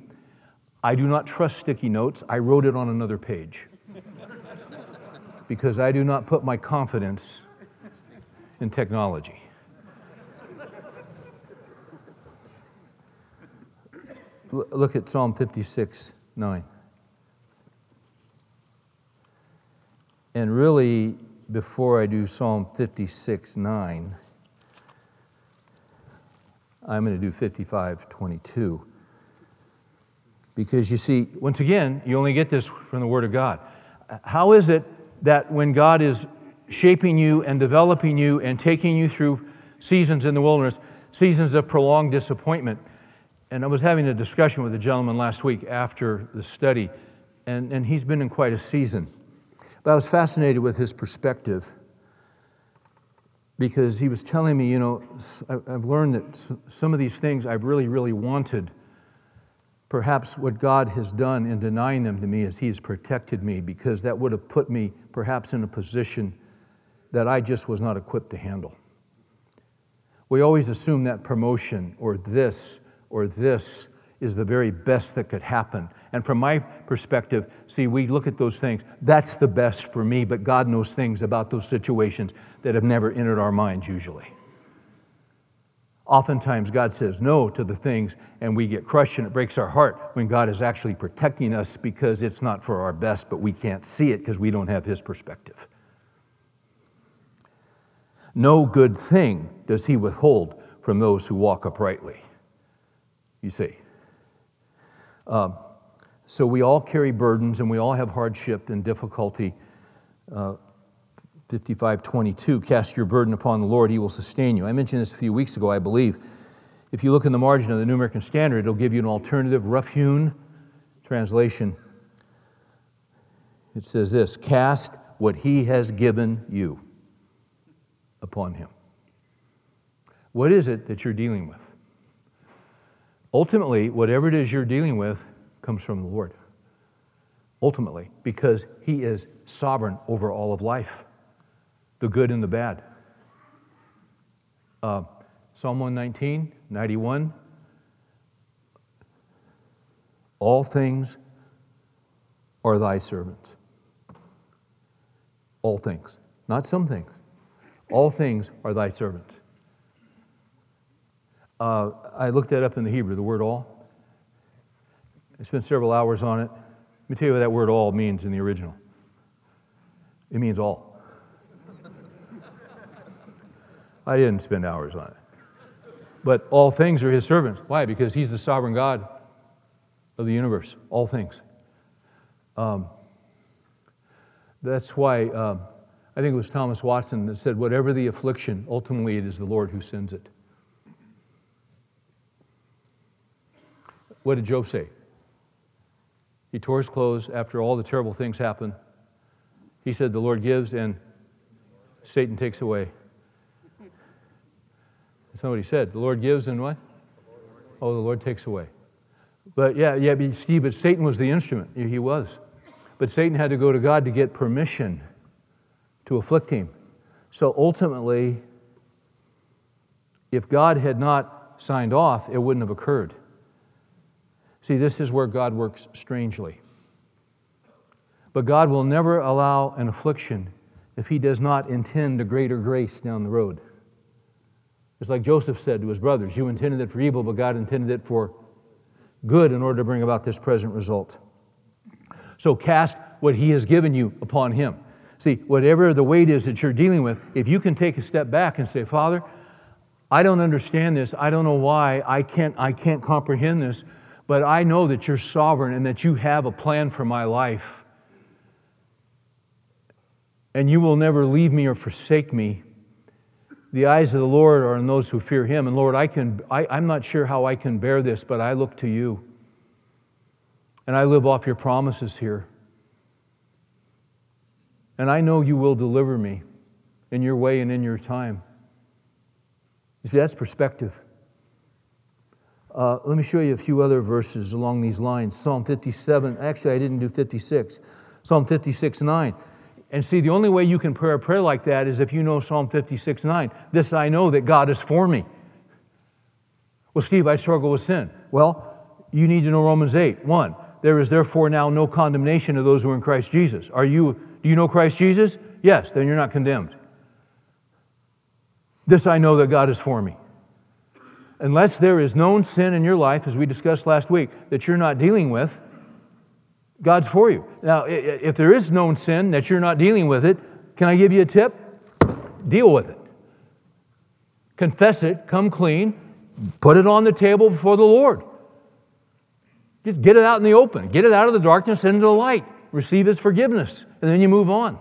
I do not trust sticky notes. I wrote it on another page because I do not put my confidence in technology. Look at Psalm 56 9. And really, before I do Psalm 56 9, I'm going to do 55 22. Because you see, once again, you only get this from the Word of God. How is it that when God is shaping you and developing you and taking you through seasons in the wilderness, seasons of prolonged disappointment? And I was having a discussion with a gentleman last week after the study, and, and he's been in quite a season. But I was fascinated with his perspective because he was telling me, you know, I've learned that some of these things I've really, really wanted. Perhaps what God has done in denying them to me is He has protected me because that would have put me perhaps in a position that I just was not equipped to handle. We always assume that promotion or this or this is the very best that could happen. And from my perspective, see, we look at those things. That's the best for me, but God knows things about those situations that have never entered our minds usually. Oftentimes, God says no to the things, and we get crushed, and it breaks our heart when God is actually protecting us because it's not for our best, but we can't see it because we don't have His perspective. No good thing does He withhold from those who walk uprightly. You see. Um, so we all carry burdens and we all have hardship and difficulty. Uh, 5522, cast your burden upon the Lord, he will sustain you. I mentioned this a few weeks ago, I believe. If you look in the margin of the New American Standard, it'll give you an alternative, rough hewn translation. It says this Cast what he has given you upon him. What is it that you're dealing with? Ultimately, whatever it is you're dealing with comes from the Lord. Ultimately, because he is sovereign over all of life the good and the bad. Uh, Psalm 119, 91. All things are thy servants. All things, not some things. All things are thy servants. Uh, I looked that up in the Hebrew, the word all. I spent several hours on it. Let me tell you what that word all means in the original it means all. I didn't spend hours on it. But all things are his servants. Why? Because he's the sovereign God of the universe, all things. Um, that's why um, I think it was Thomas Watson that said, Whatever the affliction, ultimately it is the Lord who sends it. What did Job say? He tore his clothes after all the terrible things happened. He said, The Lord gives and Satan takes away. Somebody said, the Lord gives and what? Oh, the Lord takes away. But yeah, yeah, but Steve, but Satan was the instrument. He was. But Satan had to go to God to get permission to afflict him. So ultimately, if God had not signed off, it wouldn't have occurred. See, this is where God works strangely. But God will never allow an affliction if He does not intend a greater grace down the road. It's like Joseph said to his brothers You intended it for evil, but God intended it for good in order to bring about this present result. So cast what He has given you upon Him. See, whatever the weight is that you're dealing with, if you can take a step back and say, Father, I don't understand this. I don't know why. I can't, I can't comprehend this, but I know that you're sovereign and that you have a plan for my life. And you will never leave me or forsake me. The eyes of the Lord are on those who fear him. And Lord, I can, I, I'm not sure how I can bear this, but I look to you. And I live off your promises here. And I know you will deliver me in your way and in your time. You see, that's perspective. Uh, let me show you a few other verses along these lines. Psalm 57, actually, I didn't do 56. Psalm 56, 9. And see, the only way you can pray a prayer like that is if you know Psalm 56, 9. This I know that God is for me. Well, Steve, I struggle with sin. Well, you need to know Romans 8, 1. There is therefore now no condemnation of those who are in Christ Jesus. Are you do you know Christ Jesus? Yes, then you're not condemned. This I know that God is for me. Unless there is known sin in your life, as we discussed last week, that you're not dealing with, God's for you. Now, if there is known sin that you're not dealing with it, can I give you a tip? Deal with it. Confess it, come clean, put it on the table before the Lord. Just get it out in the open, get it out of the darkness into the light receive his forgiveness, and then you move on.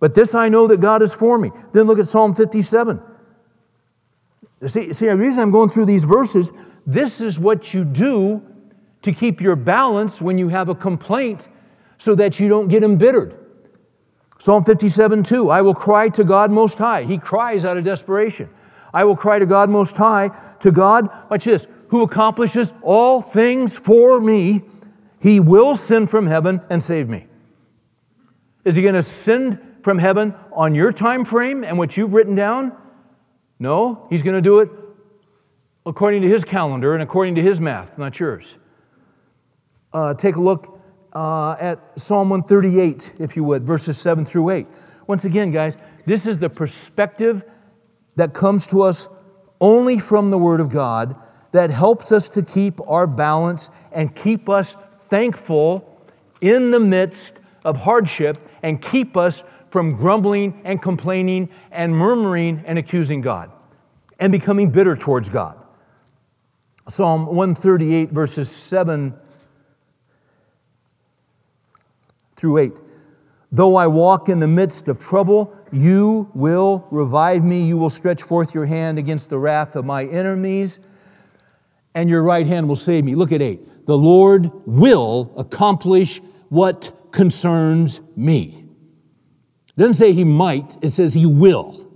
But this I know that God is for me. Then look at Psalm 57. See, see, the reason I'm going through these verses, this is what you do to keep your balance when you have a complaint so that you don't get embittered. Psalm 57 2 I will cry to God Most High. He cries out of desperation. I will cry to God Most High, to God, watch this, who accomplishes all things for me. He will send from heaven and save me. Is he going to send from heaven on your time frame and what you've written down? No, he's going to do it according to his calendar and according to his math, not yours. Uh, take a look uh, at Psalm 138, if you would, verses 7 through 8. Once again, guys, this is the perspective that comes to us only from the Word of God that helps us to keep our balance and keep us thankful in the midst of hardship and keep us from grumbling and complaining and murmuring and accusing God and becoming bitter towards God. Psalm 138, verses 7 through 8. Though I walk in the midst of trouble, you will revive me. You will stretch forth your hand against the wrath of my enemies, and your right hand will save me. Look at 8 the Lord will accomplish what concerns me. It doesn't say he might, it says he will.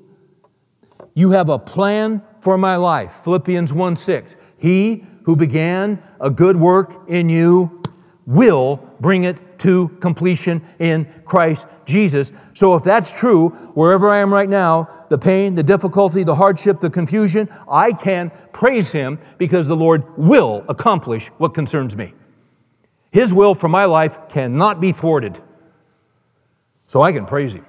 You have a plan for my life. Philippians 1 6. He who began a good work in you will bring it to completion in Christ Jesus. So, if that's true, wherever I am right now, the pain, the difficulty, the hardship, the confusion, I can praise Him because the Lord will accomplish what concerns me. His will for my life cannot be thwarted. So, I can praise Him.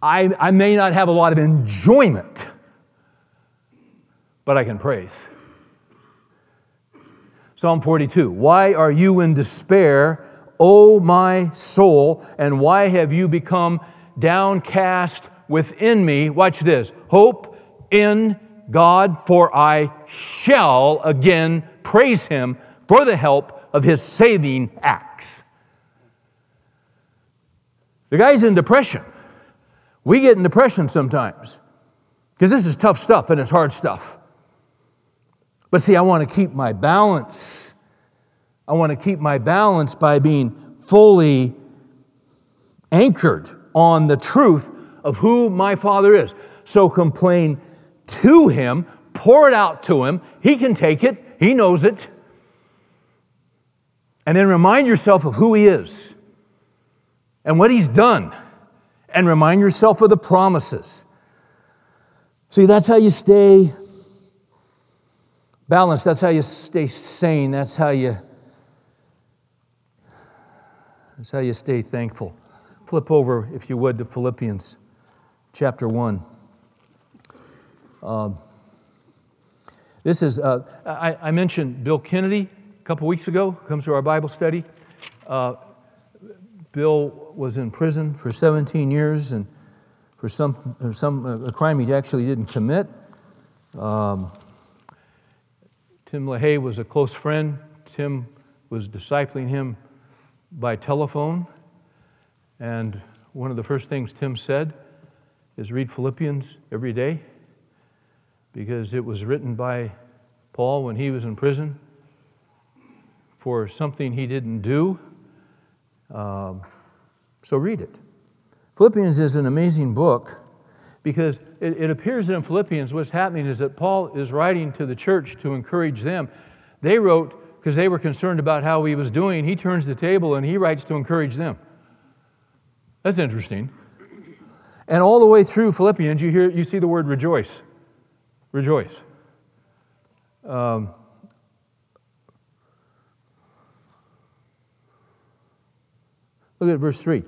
I, I may not have a lot of enjoyment, but I can praise. Psalm 42 Why are you in despair? O my soul, and why have you become downcast within me? Watch this. Hope in God, for I shall again praise him for the help of his saving acts. The guy's in depression. We get in depression sometimes because this is tough stuff and it's hard stuff. But see, I want to keep my balance. I want to keep my balance by being fully anchored on the truth of who my Father is. So complain to Him, pour it out to Him. He can take it, He knows it. And then remind yourself of who He is and what He's done. And remind yourself of the promises. See, that's how you stay balanced. That's how you stay sane. That's how you That's how you stay thankful. Flip over, if you would, to Philippians chapter 1. Um, this is, uh, I, I, mentioned Bill Kennedy a couple weeks ago, comes to our Bible study. Uh, Bill was in prison for 17 years and for some, some uh, a crime he actually didn't commit. Um, Tim LaHaye was a close friend. Tim was discipling him by telephone. And one of the first things Tim said is read Philippians every day because it was written by Paul when he was in prison for something he didn't do. Um, so read it. Philippians is an amazing book because it, it appears that in Philippians what's happening is that Paul is writing to the church to encourage them. They wrote because they were concerned about how he was doing. He turns the table and he writes to encourage them. That's interesting. And all the way through Philippians, you, hear, you see the word rejoice. Rejoice. Um, look at verse 3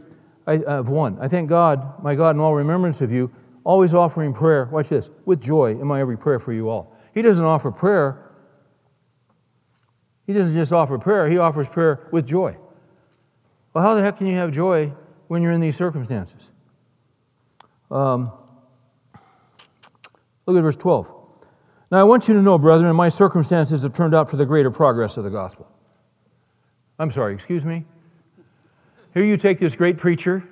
I, of 1. I thank God, my God, in all remembrance of you, always offering prayer, watch this, with joy in my every prayer for you all. He doesn't offer prayer, he doesn't just offer prayer, he offers prayer with joy. Well, how the heck can you have joy when you're in these circumstances? Um, look at verse 12. Now, I want you to know, brethren, my circumstances have turned out for the greater progress of the gospel. I'm sorry, excuse me? Here you take this great preacher,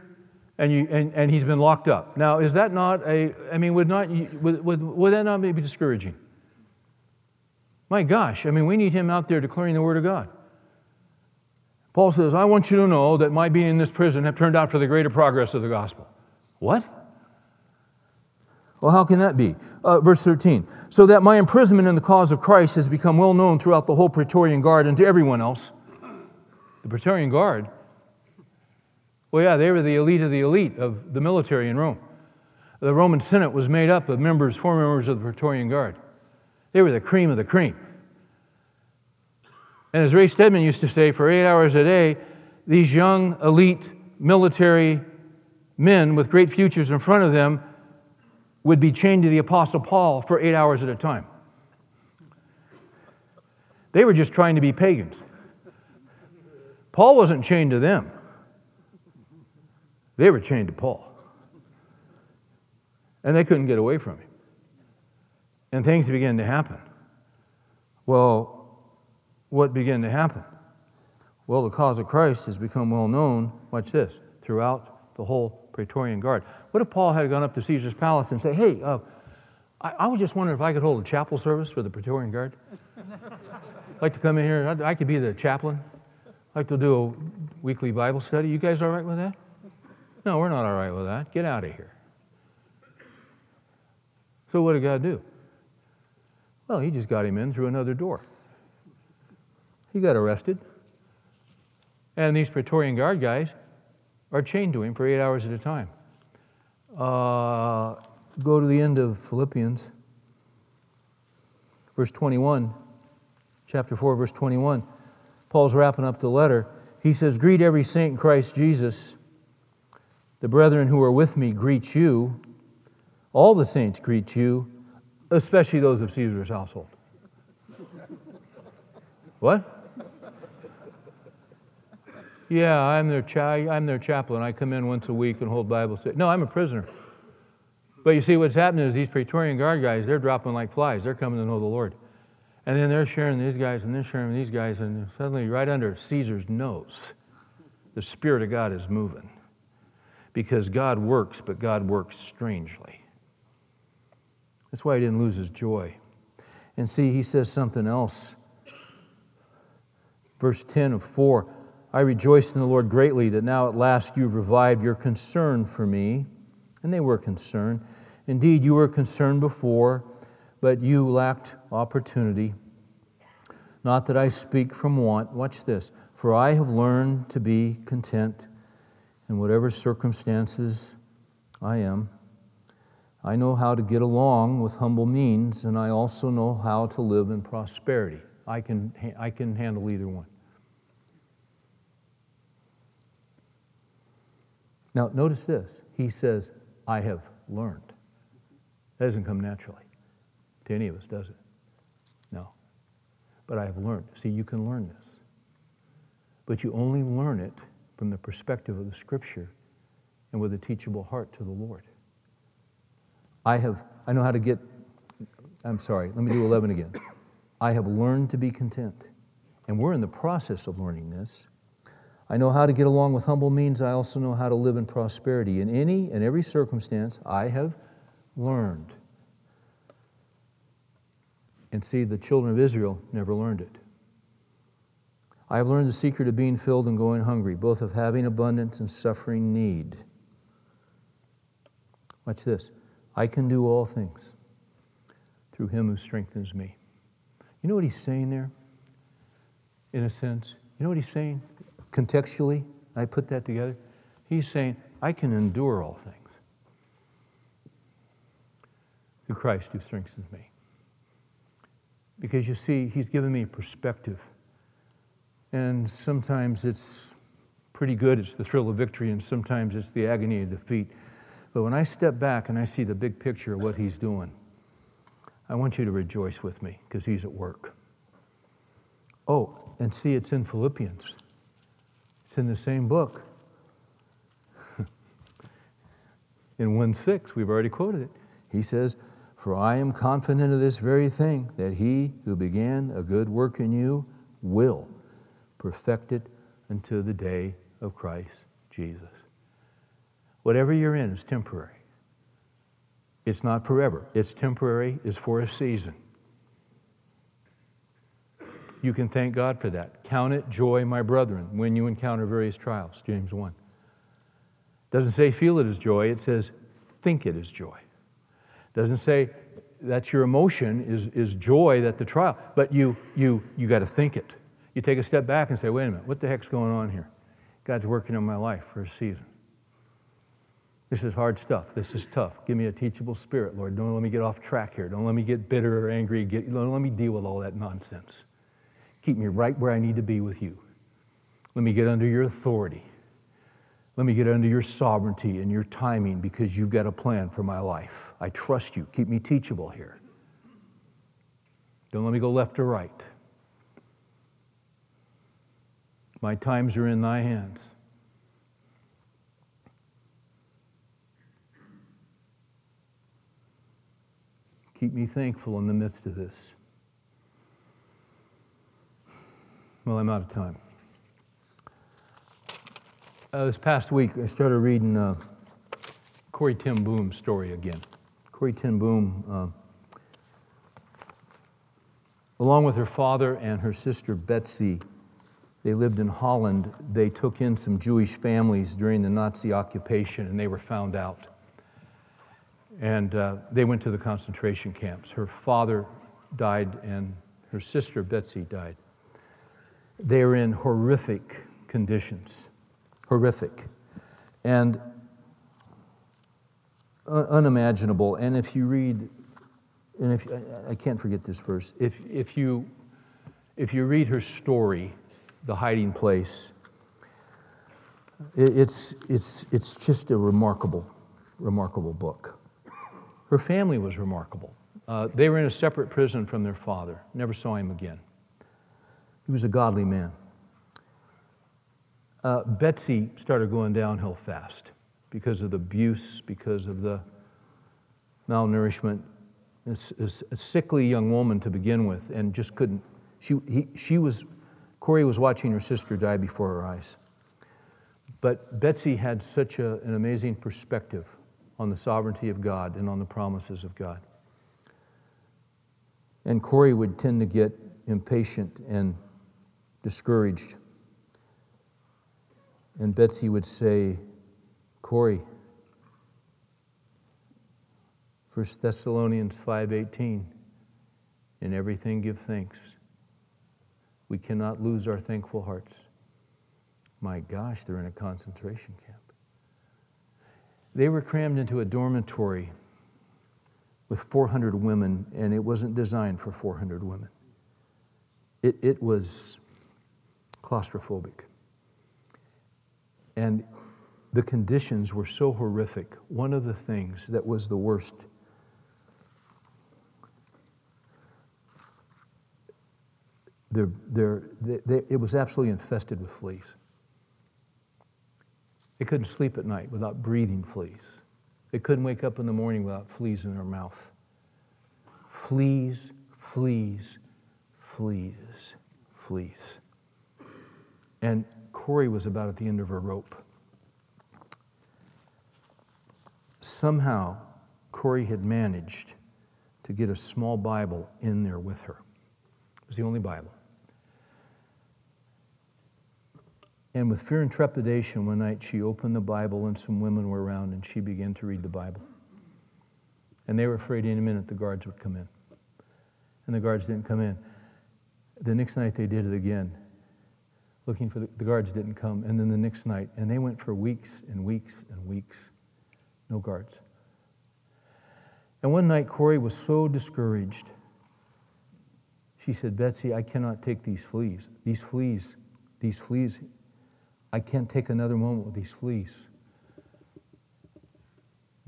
and, you, and, and he's been locked up. Now, is that not a, I mean, would, not, would, would, would that not be discouraging? My gosh, I mean, we need him out there declaring the Word of God. Paul says, I want you to know that my being in this prison have turned out for the greater progress of the gospel. What? Well, how can that be? Uh, verse 13. So that my imprisonment in the cause of Christ has become well known throughout the whole Praetorian Guard and to everyone else. The Praetorian Guard? Well, yeah, they were the elite of the elite of the military in Rome. The Roman Senate was made up of members, four members of the Praetorian Guard. They were the cream of the cream. And as Ray Stedman used to say, for eight hours a day, these young, elite military men with great futures in front of them would be chained to the Apostle Paul for eight hours at a time. They were just trying to be pagans. Paul wasn't chained to them, they were chained to Paul. And they couldn't get away from him. And things began to happen. Well, what began to happen? Well, the cause of Christ has become well known, watch this, throughout the whole Praetorian Guard. What if Paul had gone up to Caesar's palace and said, hey, uh, I, I, was just wondering if I could hold a chapel service for the Praetorian Guard? I'd like to come in here, I, I could be the chaplain. I'd like to do a weekly Bible study. You guys all right with that? No, we're not all right with that. Get out of here. So, what did God do? Well, he just got him in through another door. He got arrested. And these Praetorian Guard guys are chained to him for eight hours at a time. Uh, go to the end of Philippians, verse 21, chapter 4, verse 21. Paul's wrapping up the letter. He says, Greet every saint in Christ Jesus. The brethren who are with me greet you. All the saints greet you, especially those of Caesar's household. what? Yeah, I'm their, cha- I'm their chaplain. I come in once a week and hold Bible study. No, I'm a prisoner. But you see, what's happening is these Praetorian Guard guys, they're dropping like flies. They're coming to know the Lord. And then they're sharing these guys, and they're sharing these guys, and suddenly, right under Caesar's nose, the Spirit of God is moving. Because God works, but God works strangely. That's why he didn't lose his joy. And see, he says something else. Verse 10 of 4 I rejoice in the Lord greatly that now at last you've revived your concern for me. And they were concerned. Indeed, you were concerned before, but you lacked opportunity. Not that I speak from want. Watch this. For I have learned to be content in whatever circumstances I am. I know how to get along with humble means, and I also know how to live in prosperity. I can, I can handle either one. Now, notice this. He says, I have learned. That doesn't come naturally to any of us, does it? No. But I have learned. See, you can learn this. But you only learn it from the perspective of the Scripture and with a teachable heart to the Lord. I have, I know how to get, I'm sorry, let me do 11 again. I have learned to be content. And we're in the process of learning this. I know how to get along with humble means. I also know how to live in prosperity. In any and every circumstance, I have learned. And see, the children of Israel never learned it. I have learned the secret of being filled and going hungry, both of having abundance and suffering need. Watch this. I can do all things through him who strengthens me. You know what he's saying there? In a sense. You know what he's saying? Contextually, I put that together. He's saying, I can endure all things through Christ who strengthens me. Because you see, he's given me a perspective. And sometimes it's pretty good, it's the thrill of victory, and sometimes it's the agony of defeat. But when I step back and I see the big picture of what he's doing, I want you to rejoice with me because he's at work. Oh, and see, it's in Philippians. It's in the same book. in 1 6, we've already quoted it. He says, For I am confident of this very thing, that he who began a good work in you will perfect it until the day of Christ Jesus. Whatever you're in is temporary. It's not forever. It's temporary, it's for a season. You can thank God for that. Count it joy, my brethren, when you encounter various trials, James 1. Doesn't say feel it as joy, it says think it as joy. Doesn't say that's your emotion is, is joy that the trial, but you you you got to think it. You take a step back and say, wait a minute, what the heck's going on here? God's working in my life for a season. This is hard stuff. This is tough. Give me a teachable spirit, Lord. Don't let me get off track here. Don't let me get bitter or angry. Get, don't let me deal with all that nonsense. Keep me right where I need to be with you. Let me get under your authority. Let me get under your sovereignty and your timing because you've got a plan for my life. I trust you. Keep me teachable here. Don't let me go left or right. My times are in thy hands. Keep me thankful in the midst of this. Well, I'm out of time. Uh, this past week, I started reading uh, Corrie ten Boom's story again. Corrie ten Boom, uh, along with her father and her sister Betsie, they lived in Holland. They took in some Jewish families during the Nazi occupation, and they were found out. And uh, they went to the concentration camps. Her father died, and her sister, Betsie died. They are in horrific conditions, horrific, and unimaginable. And if you read, and if I can't forget this verse, if, if, you, if you read her story, The Hiding Place, it's, it's, it's just a remarkable, remarkable book. Her family was remarkable. Uh, they were in a separate prison from their father, never saw him again. He was a godly man. Uh, Betsie started going downhill fast because of the abuse, because of the malnourishment. A, a, sickly young woman to begin with, and just couldn't. She, he, she was, Corrie was watching her sister die before her eyes. But Betsie had such a, an amazing perspective on the sovereignty of God and on the promises of God. And Corrie would tend to get impatient and discouraged. And Betsie would say, Corrie, 1 Thessalonians 5:18, in everything give thanks. We cannot lose our thankful hearts. My gosh, they're in a concentration camp. They were crammed into a dormitory with 400 women, and it wasn't designed for 400 women. It, it was claustrophobic. And the conditions were so horrific. One of the things that was the worst they're, they're, they, they, it was absolutely infested with fleas. They couldn't sleep at night without breathing fleas. They couldn't wake up in the morning without fleas in their mouth. Fleas, fleas, fleas, fleas. And Corrie was about at the end of her rope. Somehow, Corrie had managed to get a small Bible in there with her. It was the only Bible. And with fear and trepidation, one night she opened the Bible and some women were around and she began to read the Bible. And they were afraid any minute the guards would come in. And the guards didn't come in. The next night they did it again, looking for the, the guards didn't come. And then the next night, and they went for weeks and weeks and weeks, no guards. And one night, Corrie was so discouraged. She said, Betsie, I cannot take these fleas. These fleas, these fleas I can't take another moment with these fleas.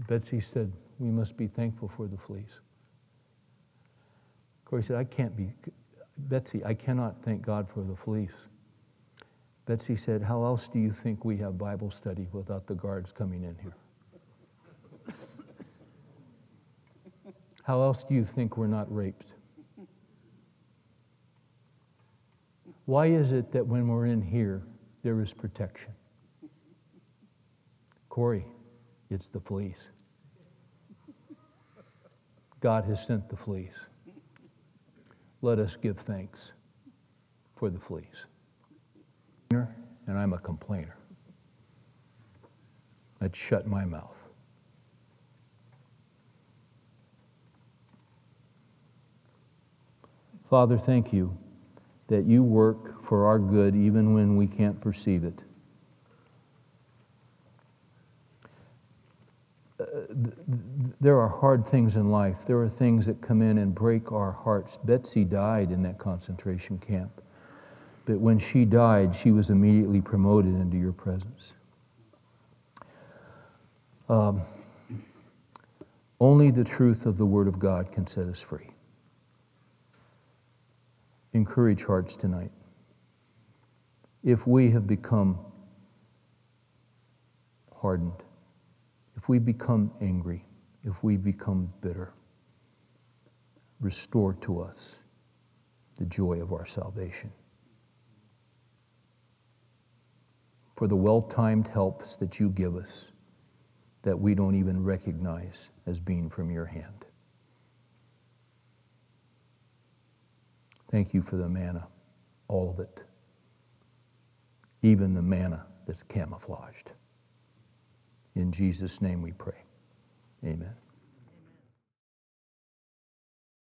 Betsie said, We must be thankful for the fleas. Corrie said, I can't be, Betsie, I cannot thank God for the fleas. Betsie said, How else do you think we have Bible study without the guards coming in here? How else do you think we're not raped? Why is it that when we're in here, there is protection. Corrie, it's the fleas. God has sent the fleas. Let us give thanks for the fleas. And I'm a complainer. I'd shut my mouth. Father, thank you that you work for our good even when we can't perceive it. Uh, there are hard things in life. There are things that come in and break our hearts. Betsie died in that concentration camp. But when she died, she was immediately promoted into your presence. Um, only the truth of the Word of God can set us free encourage hearts tonight. If we have become hardened, if we become angry, if we become bitter, restore to us the joy of our salvation. For the well timed helps that you give us that we don't even recognize as being from your hand. Thank you for the manna, all of it, even the manna that's camouflaged. In Jesus' name we pray. Amen.